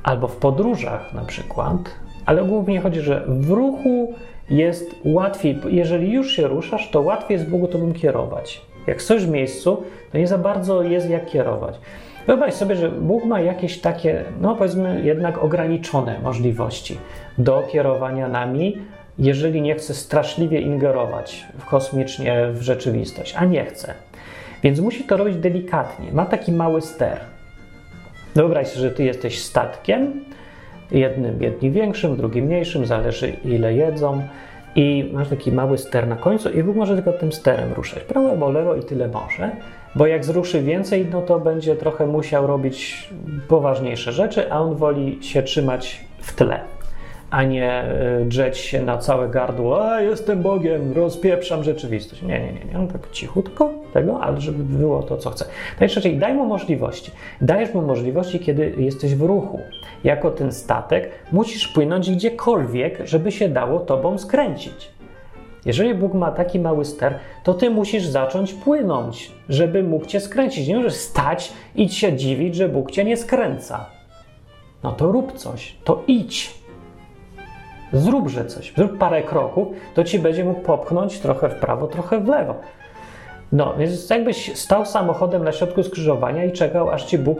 albo w podróżach na przykład, ale głównie chodzi, że w ruchu jest łatwiej, jeżeli już się ruszasz, to łatwiej jest Bogu tobą kierować. Jak stoisz w miejscu, to nie za bardzo jest jak kierować. Wyobraź sobie, że Bóg ma jakieś takie, no powiedzmy, jednak ograniczone możliwości do kierowania nami, jeżeli nie chce straszliwie ingerować w kosmicznie w rzeczywistość, a nie chce. Więc musi to robić delikatnie. Ma taki mały ster. Wyobraź sobie, że ty jesteś statkiem, jednym, jednym większym, drugim mniejszym, zależy ile jedzą. I masz taki mały ster na końcu, i Bóg może tylko tym sterem ruszać. Prawo albo lewo i tyle może, bo jak zruszy więcej, no to będzie trochę musiał robić poważniejsze rzeczy, a on woli się trzymać w tle, a nie y, drzeć się na całe gardło. A jestem Bogiem, rozpieprzam rzeczywistość. Nie, nie, nie, nie. Tak cichutko tego, ale żeby było to, co chce. Najczęściej daj mu możliwości. Dajesz mu możliwości, kiedy jesteś w ruchu. Jako ten statek musisz płynąć gdziekolwiek, żeby się dało tobą skręcić. Jeżeli Bóg ma taki mały ster, to ty musisz zacząć płynąć, żeby mógł cię skręcić. Nie możesz stać i się dziwić, że Bóg cię nie skręca. No to rób coś, to idź. Zróbże coś, zrób parę kroków, to ci będzie mógł popchnąć trochę w prawo, trochę w lewo. No, więc jakbyś stał samochodem na środku skrzyżowania i czekał, aż ci Bóg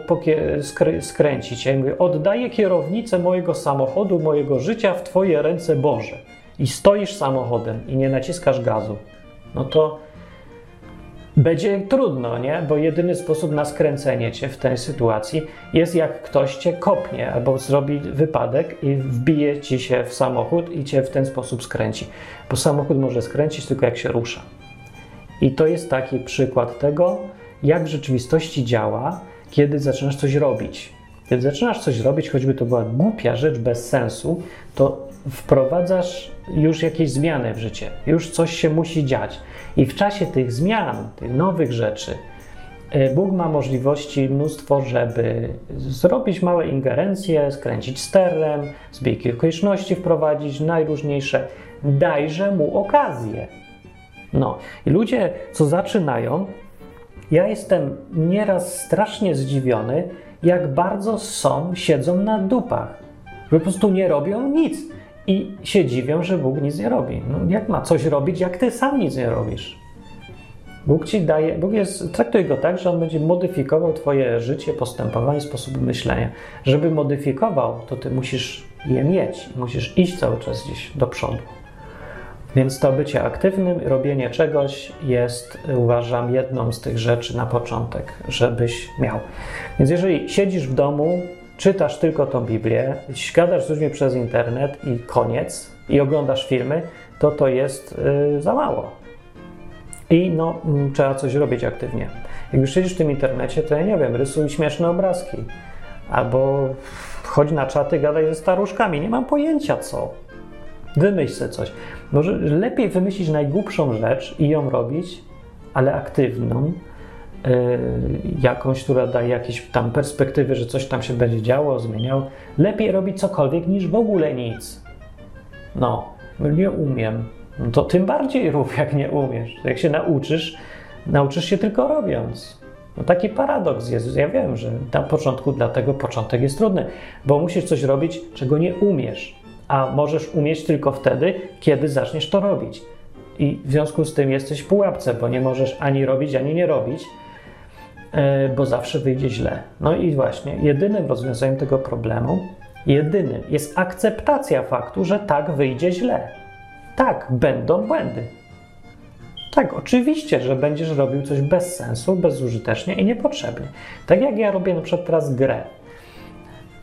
skrę- skręci cię. Oddaję kierownicę mojego samochodu, mojego życia w twoje ręce Boże. I stoisz samochodem i nie naciskasz gazu. No to będzie trudno, nie? Bo jedyny sposób na skręcenie cię w tej sytuacji jest jak ktoś cię kopnie albo zrobi wypadek i wbije ci się w samochód i cię w ten sposób skręci. Bo samochód może skręcić tylko jak się rusza. I to jest taki przykład tego, jak w rzeczywistości działa, kiedy zaczynasz coś robić. Kiedy zaczynasz coś robić, choćby to była głupia rzecz bez sensu, to wprowadzasz już jakieś zmiany w życie, już coś się musi dziać. I w czasie tych zmian, tych nowych rzeczy, y, Bóg ma możliwości mnóstwo, żeby zrobić małe ingerencje, skręcić sterem, zbieg okoliczności wprowadzić, najróżniejsze. Dajże mu okazję. No i ludzie, co zaczynają, ja jestem nieraz strasznie zdziwiony, jak bardzo są, siedzą na dupach. Po prostu nie robią nic i się dziwią, że Bóg nic nie robi. No, jak ma coś robić, jak ty sam nic nie robisz? Bóg ci daje, Bóg jest, traktuj go tak, że on będzie modyfikował twoje życie, postępowanie, sposób myślenia. Żeby modyfikował, to ty musisz je mieć, musisz iść cały czas gdzieś do przodu. Więc to bycie aktywnym, robienie czegoś jest, uważam, jedną z tych rzeczy na początek, żebyś miał. Więc jeżeli siedzisz w domu, czytasz tylko tą Biblię, gadasz z ludźmi przez internet i koniec, i oglądasz filmy, to to jest yy, za mało. I no, mm, trzeba coś robić aktywnie. Jak już siedzisz w tym internecie, to ja nie wiem, rysuj śmieszne obrazki. Albo chodź na czaty, gadaj ze staruszkami. Nie mam pojęcia co. Wymyśl sobie coś. Może lepiej wymyślić najgłupszą rzecz i ją robić, ale aktywną, jakąś, która daje jakieś tam perspektywy, że coś tam się będzie działo, zmieniało. Lepiej robić cokolwiek niż w ogóle nic. No, nie umiem. No to tym bardziej rób, jak nie umiesz. Jak się nauczysz, nauczysz się tylko robiąc. No taki paradoks jest. Ja wiem, że na początku dlatego początek jest trudny, bo musisz coś robić, czego nie umiesz a możesz umieć tylko wtedy, kiedy zaczniesz to robić. I w związku z tym jesteś w pułapce, bo nie możesz ani robić, ani nie robić, bo zawsze wyjdzie źle. No i właśnie, jedynym rozwiązaniem tego problemu, jedynym jest akceptacja faktu, że tak wyjdzie źle. Tak, będą błędy. Tak, oczywiście, że będziesz robił coś bez sensu, bezużytecznie i niepotrzebnie. Tak jak ja robię na przykład teraz grę.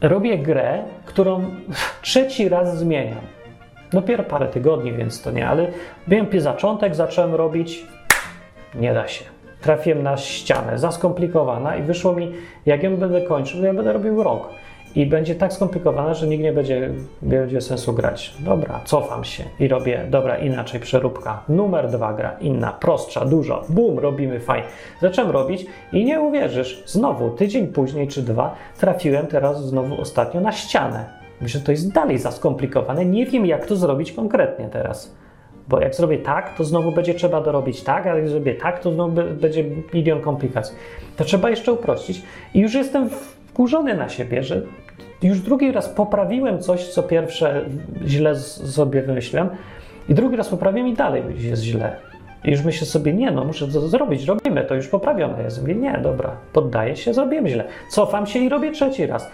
robię grę, którą trzeci raz zmieniam. Dopiero parę tygodni, więc to nie, ale miałem zaczątek, zacząłem robić, nie da się. Trafiłem na ścianę, za skomplikowana i wyszło mi, jak ją będę kończył, to ja będę robił rok. I będzie tak skomplikowana, że nikt nie będzie, będzie sensu grać. Dobra, cofam się i robię, dobra, inaczej przeróbka. Numer dwa gra, inna, prostsza, dużo. Bum, robimy fajnie. Zacząłem robić i nie uwierzysz, znowu tydzień później czy dwa trafiłem teraz znowu ostatnio na ścianę. Myślę, że to jest dalej za skomplikowane. Nie wiem, jak to zrobić konkretnie teraz. Bo jak zrobię tak, to znowu będzie trzeba dorobić tak, a jak zrobię tak, to znowu będzie milion komplikacji. To trzeba jeszcze uprościć. I już jestem wkurzony na siebie, że już drugi raz poprawiłem coś, co pierwsze źle sobie wymyśliłem, i drugi raz poprawiłem i dalej jest źle. I już myślę sobie, nie, no muszę to zrobić, robimy, to już poprawione jest. Mówię, nie, dobra, poddaję się, zrobiłem źle. Cofam się i robię trzeci raz.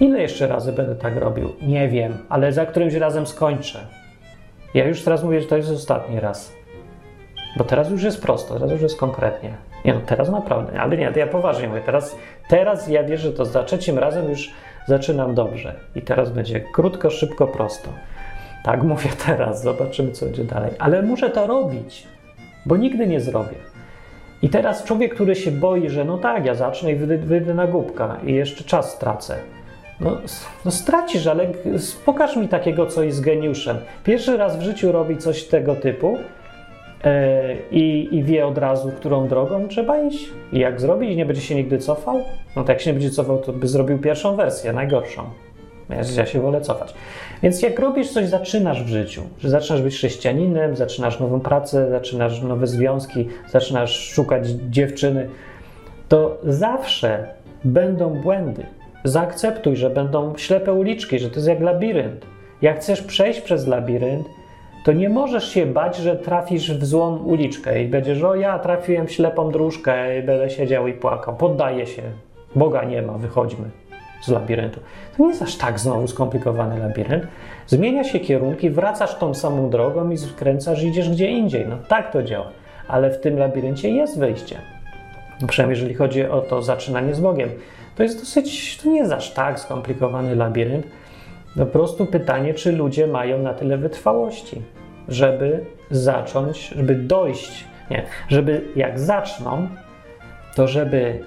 Ile jeszcze razy będę tak robił? Nie wiem, ale za którymś razem skończę. Ja już teraz mówię, że to jest ostatni raz. Bo teraz już jest prosto, teraz już jest konkretnie. Nie no, teraz naprawdę, ale nie, ja poważnie mówię. Teraz, teraz ja wierzę, że to za trzecim razem już zaczynam dobrze. I teraz będzie krótko, szybko, prosto. Tak mówię teraz, zobaczymy, co będzie dalej. Ale muszę to robić, bo nigdy nie zrobię. I teraz człowiek, który się boi, że no tak, ja zacznę i wyjdę, wyjdę na głupka i jeszcze czas stracę. No, no stracisz, ale pokaż mi takiego, co jest geniuszem. Pierwszy raz w życiu robi coś tego typu, E, i, i, wie od razu, którą drogą trzeba iść i jak zrobić, nie będzie się nigdy cofał. No to jak się nie będzie cofał, to by zrobił pierwszą wersję, najgorszą. Ja się wolę cofać. Więc jak robisz coś, zaczynasz w życiu, że zaczynasz być chrześcijaninem, zaczynasz nową pracę, zaczynasz nowe związki, zaczynasz szukać dziewczyny, to zawsze będą błędy. Zaakceptuj, że będą ślepe uliczki, że to jest jak labirynt. Jak chcesz przejść przez labirynt, to nie możesz się bać, że trafisz w złą uliczkę i będziesz, o ja trafiłem w ślepą dróżkę i będę siedział i płakał. Poddaję się. Boga nie ma, wychodźmy z labiryntu. To nie jest aż tak znowu skomplikowany labirynt. Zmienia się kierunki, wracasz tą samą drogą i skręcasz idziesz gdzie indziej. No tak to działa. Ale w tym labiryncie jest wyjście. No, przynajmniej jeżeli chodzi o to zaczynanie z Bogiem. To jest dosyć, to nie jest aż tak skomplikowany labirynt. Po prostu pytanie, czy ludzie mają na tyle wytrwałości, żeby zacząć, żeby dojść, nie, żeby jak zaczną, to żeby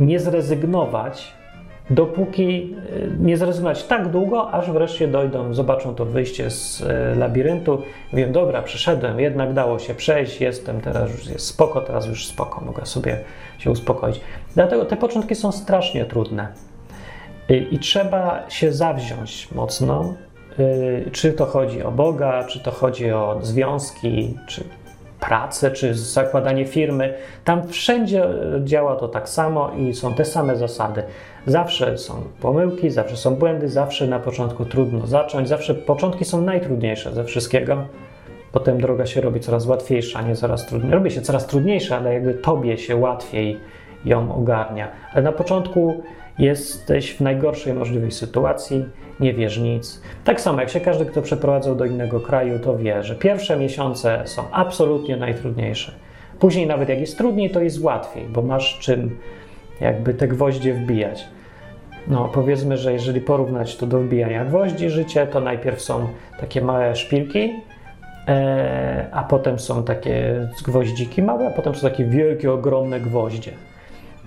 nie zrezygnować, dopóki y, nie zrezygnować tak długo, aż wreszcie dojdą, zobaczą to wyjście z y, labiryntu. Wiem, dobra, przeszedłem, jednak dało się przejść, jestem, teraz już jest spoko, teraz już spoko, mogę sobie się uspokoić. Dlatego te początki są strasznie trudne. I trzeba się zawziąć mocno, y, czy to chodzi o Boga, czy to chodzi o związki, czy pracę, czy zakładanie firmy. Tam wszędzie działa to tak samo i są te same zasady. Zawsze są pomyłki, zawsze są błędy, zawsze na początku trudno zacząć, zawsze początki są najtrudniejsze ze wszystkiego. Potem droga się robi coraz łatwiejsza, nie coraz trudniejsza. Robi się coraz trudniejsza, ale jakby tobie się łatwiej ją ogarnia. Ale na początku jesteś w najgorszej możliwej sytuacji, nie wiesz nic. Tak samo jak się każdy, kto przeprowadzał do innego kraju, to wie, że pierwsze miesiące są absolutnie najtrudniejsze. Później, nawet jak jest trudniej, to jest łatwiej, bo masz czym jakby te gwoździe wbijać. No, powiedzmy, że jeżeli porównać to do wbijania gwoździ życie, to najpierw są takie małe szpilki, e, a potem są takie gwoździki małe, a potem są takie wielkie, ogromne gwoździe.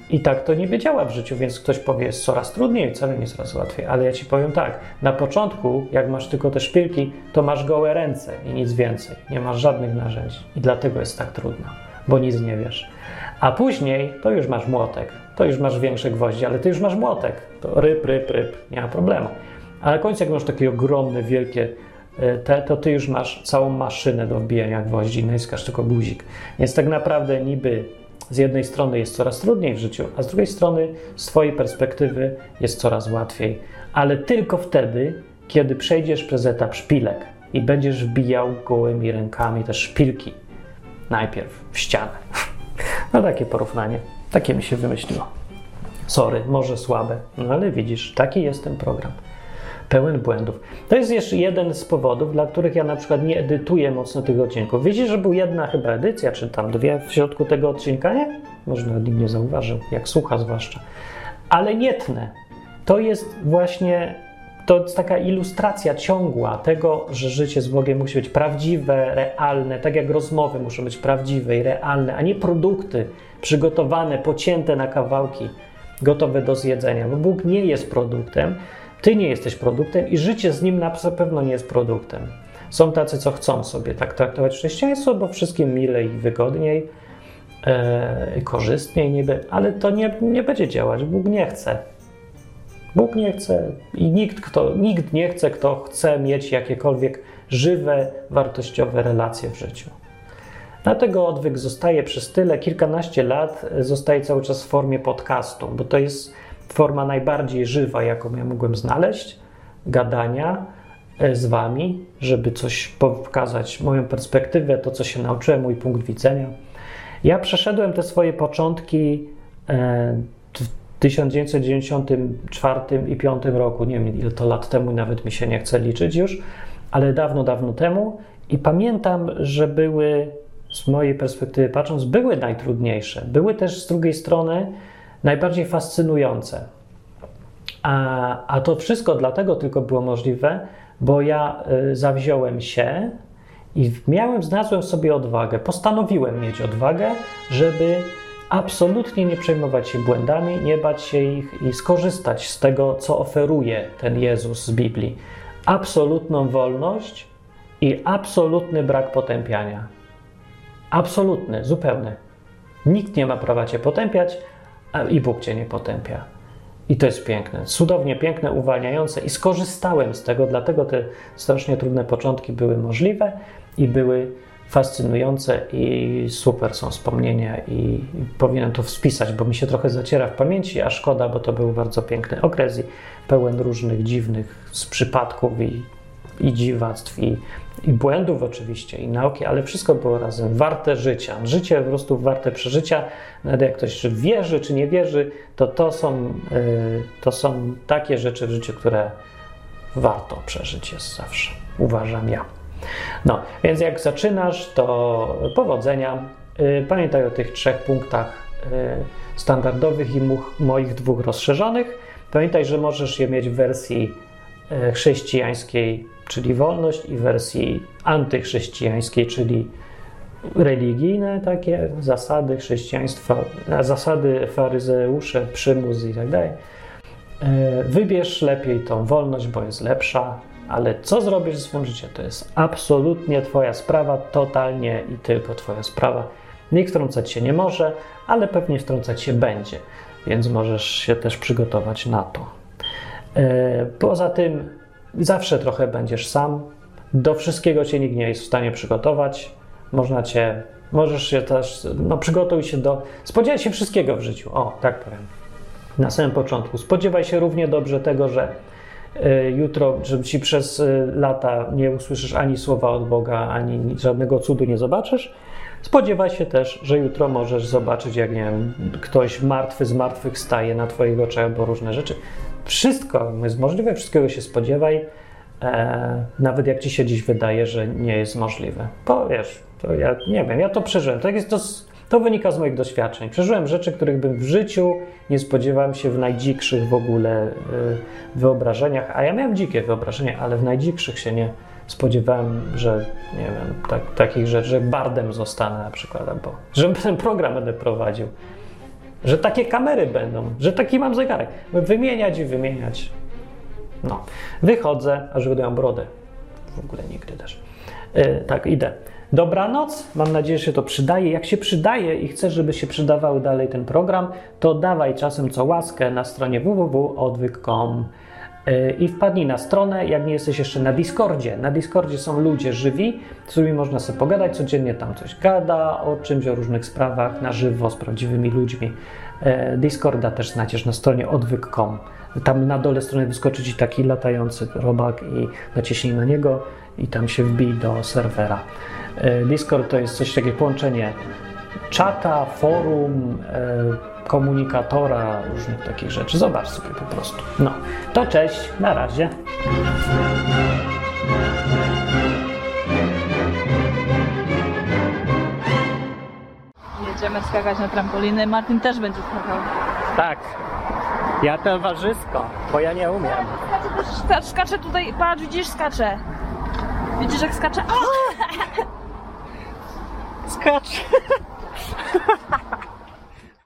I tak to niby działa w życiu, więc ktoś powie, jest coraz trudniej, wcale nie coraz łatwiej. Ale ja ci powiem tak, na początku, jak masz tylko te szpilki, to masz gołe ręce i nic więcej. Nie masz żadnych narzędzi. I dlatego jest tak trudno, bo nic nie wiesz. A później to już masz młotek, to już masz większe gwoździe, ale ty już masz młotek. To ryb, ryb, ryb, nie ma problemu. Ale na końcu, jak masz takie ogromne, wielkie e, te, to ty już masz całą maszynę do wbijania gwoździ, naciskasz tylko guzik. Więc tak naprawdę niby z jednej strony jest coraz trudniej w życiu, a z drugiej strony z Twojej perspektywy jest coraz łatwiej. Ale tylko wtedy, kiedy przejdziesz przez etap szpilek i będziesz wbijał gołymi rękami te szpilki. Najpierw w ścianę. No takie porównanie. Takie mi się wymyśliło. Sorry, może słabe, no ale widzisz, taki jest ten program pełen błędów. To jest jeszcze jeden z powodów, dla których ja na przykład nie edytuję mocno tych odcinków. Wiecie, że był jedna chyba edycja, czy tam dwie w środku tego odcinka, nie? Może nawet nikt nie zauważył, jak słucha zwłaszcza. Ale nie tnę. to jest właśnie to jest taka ilustracja ciągła tego, że życie z Bogiem musi być prawdziwe, realne, tak jak rozmowy muszą być prawdziwe i realne, a nie produkty przygotowane, pocięte na kawałki, gotowe do zjedzenia, bo Bóg nie jest produktem, ty nie jesteś produktem i życie z nim na pewno nie jest produktem. Są tacy, co chcą sobie tak traktować chrześcijaństwo, bo wszystkim milej i wygodniej, e, korzystniej niby, ale to nie, nie będzie działać. Bóg nie chce. Bóg nie chce i nikt, kto, nikt nie chce, kto chce mieć jakiekolwiek żywe, wartościowe relacje w życiu. Dlatego odwyk zostaje przez tyle, kilkanaście lat, zostaje cały czas w formie podcastu, bo to jest forma najbardziej żywa, jaką ja mogłem znaleźć, gadania e, z wami, żeby coś pokazać, moją perspektywę, to co się nauczyłem, mój punkt widzenia. Ja przeszedłem te swoje początki e, w 1994 i 5 roku, nie wiem ile to lat temu, nawet mi się nie chce liczyć już, ale dawno, dawno temu i pamiętam, że były, z mojej perspektywy patrząc, były najtrudniejsze. Były też z drugiej strony najbardziej fascynujące. A, a to wszystko dlatego tylko było możliwe, bo ja y, zawziąłem się i miałem, znalazłem sobie odwagę, postanowiłem mieć odwagę, żeby absolutnie nie przejmować się błędami, nie bać się ich i skorzystać z tego, co oferuje ten Jezus z Biblii. Absolutną wolność i absolutny brak potępiania. Absolutny, zupełny. Nikt nie ma prawa cię potępiać, i Bóg cię nie potępia. I to jest piękne, cudownie piękne, uwalniające i skorzystałem z tego, dlatego te strasznie trudne początki były możliwe i były fascynujące i super są wspomnienia i, powinienem to spisać, bo mi się trochę zaciera w pamięci, a szkoda, bo to był bardzo piękny okres i pełen różnych dziwnych z przypadków i, i dziwactw i, i błędów oczywiście, i nauki, ale wszystko było razem warte życia. Życie po prostu warte przeżycia. Nawet jak ktoś wierzy czy nie wierzy, to to są, yy, to są takie rzeczy w życiu, które warto przeżyć jest zawsze. Uważam ja. No, więc jak zaczynasz, to powodzenia. Yy, pamiętaj o tych trzech punktach yy, standardowych i moich dwóch rozszerzonych. Pamiętaj, że możesz je mieć w wersji chrześcijańskiej czyli wolność, i wersji antychrześcijańskiej, czyli religijne takie zasady chrześcijaństwa, zasady faryzeusze, przymus i tak dalej. E, wybierz lepiej tą wolność, bo jest lepsza, ale co zrobisz ze swoim życiem, to jest absolutnie Twoja sprawa, totalnie i tylko Twoja sprawa. Nikt wtrącać się nie może, ale pewnie wtrącać się będzie, więc możesz się też przygotować na to. E, poza tym Zawsze trochę będziesz sam. Do wszystkiego cię nikt nie jest w stanie przygotować. Można cię, możesz się też, no przygotuj się do, spodziewaj się wszystkiego w życiu. O, tak powiem. Na samym początku. Spodziewaj się równie dobrze tego, że y, jutro, że ci przez y, lata nie usłyszysz ani słowa od Boga, ani żadnego cudu nie zobaczysz. Spodziewaj się też, że jutro możesz zobaczyć, jak nie wiem, ktoś martwy z martwych staje na Twoich oczach albo różne rzeczy. Wszystko jest możliwe, wszystkiego się spodziewaj, e, nawet jak ci się dziś wydaje, że nie jest możliwe. Bo wiesz, to ja nie wiem, ja to przeżyłem. Tak jest to, to wynika z moich doświadczeń. Przeżyłem rzeczy, których bym w życiu nie spodziewałem się w najdzikszych w ogóle y, wyobrażeniach, a ja miałem dzikie wyobrażenia, ale w najdzikszych się nie spodziewałem, że nie wiem, tak, takich rzeczy, że bardem zostanę na przykład, albo że ten program będę prowadził że takie kamery będą, że taki mam zegarek. Wymieniać i wymieniać. No, wychodzę, aż wydają brodę. W ogóle nigdy też. Yy, tak, idę. Dobranoc, mam nadzieję, że się to przydaje. Jak się przydaje i chcesz, żeby się przydawał dalej ten program, to dawaj czasem co łaskę na stronie www.odwyk.com i wpadnij na stronę, jak nie jesteś jeszcze na Discordzie. Na Discordzie są ludzie żywi, z którymi można sobie pogadać, codziennie tam coś gada o czymś, o różnych sprawach, na żywo, z prawdziwymi ludźmi. E, Discorda też znajdziesz na stronie odwyk.com. Tam na dole strony wyskoczy Ci taki latający robak i naciśnij na niego i tam się wbij do serwera. E, Discord to jest coś takiego połączenie czata, forum, e, komunikatora, różnych takich rzeczy. Zobacz sobie po prostu. No, to cześć, na razie. Jedziemy skakać na trampoliny. Martin też będzie skakał. Tak. Ja towarzysko, bo ja nie umiem. Skacz, skaczę tutaj, patrz, widzisz, skaczę. Widzisz jak skaczę? O! Skacz!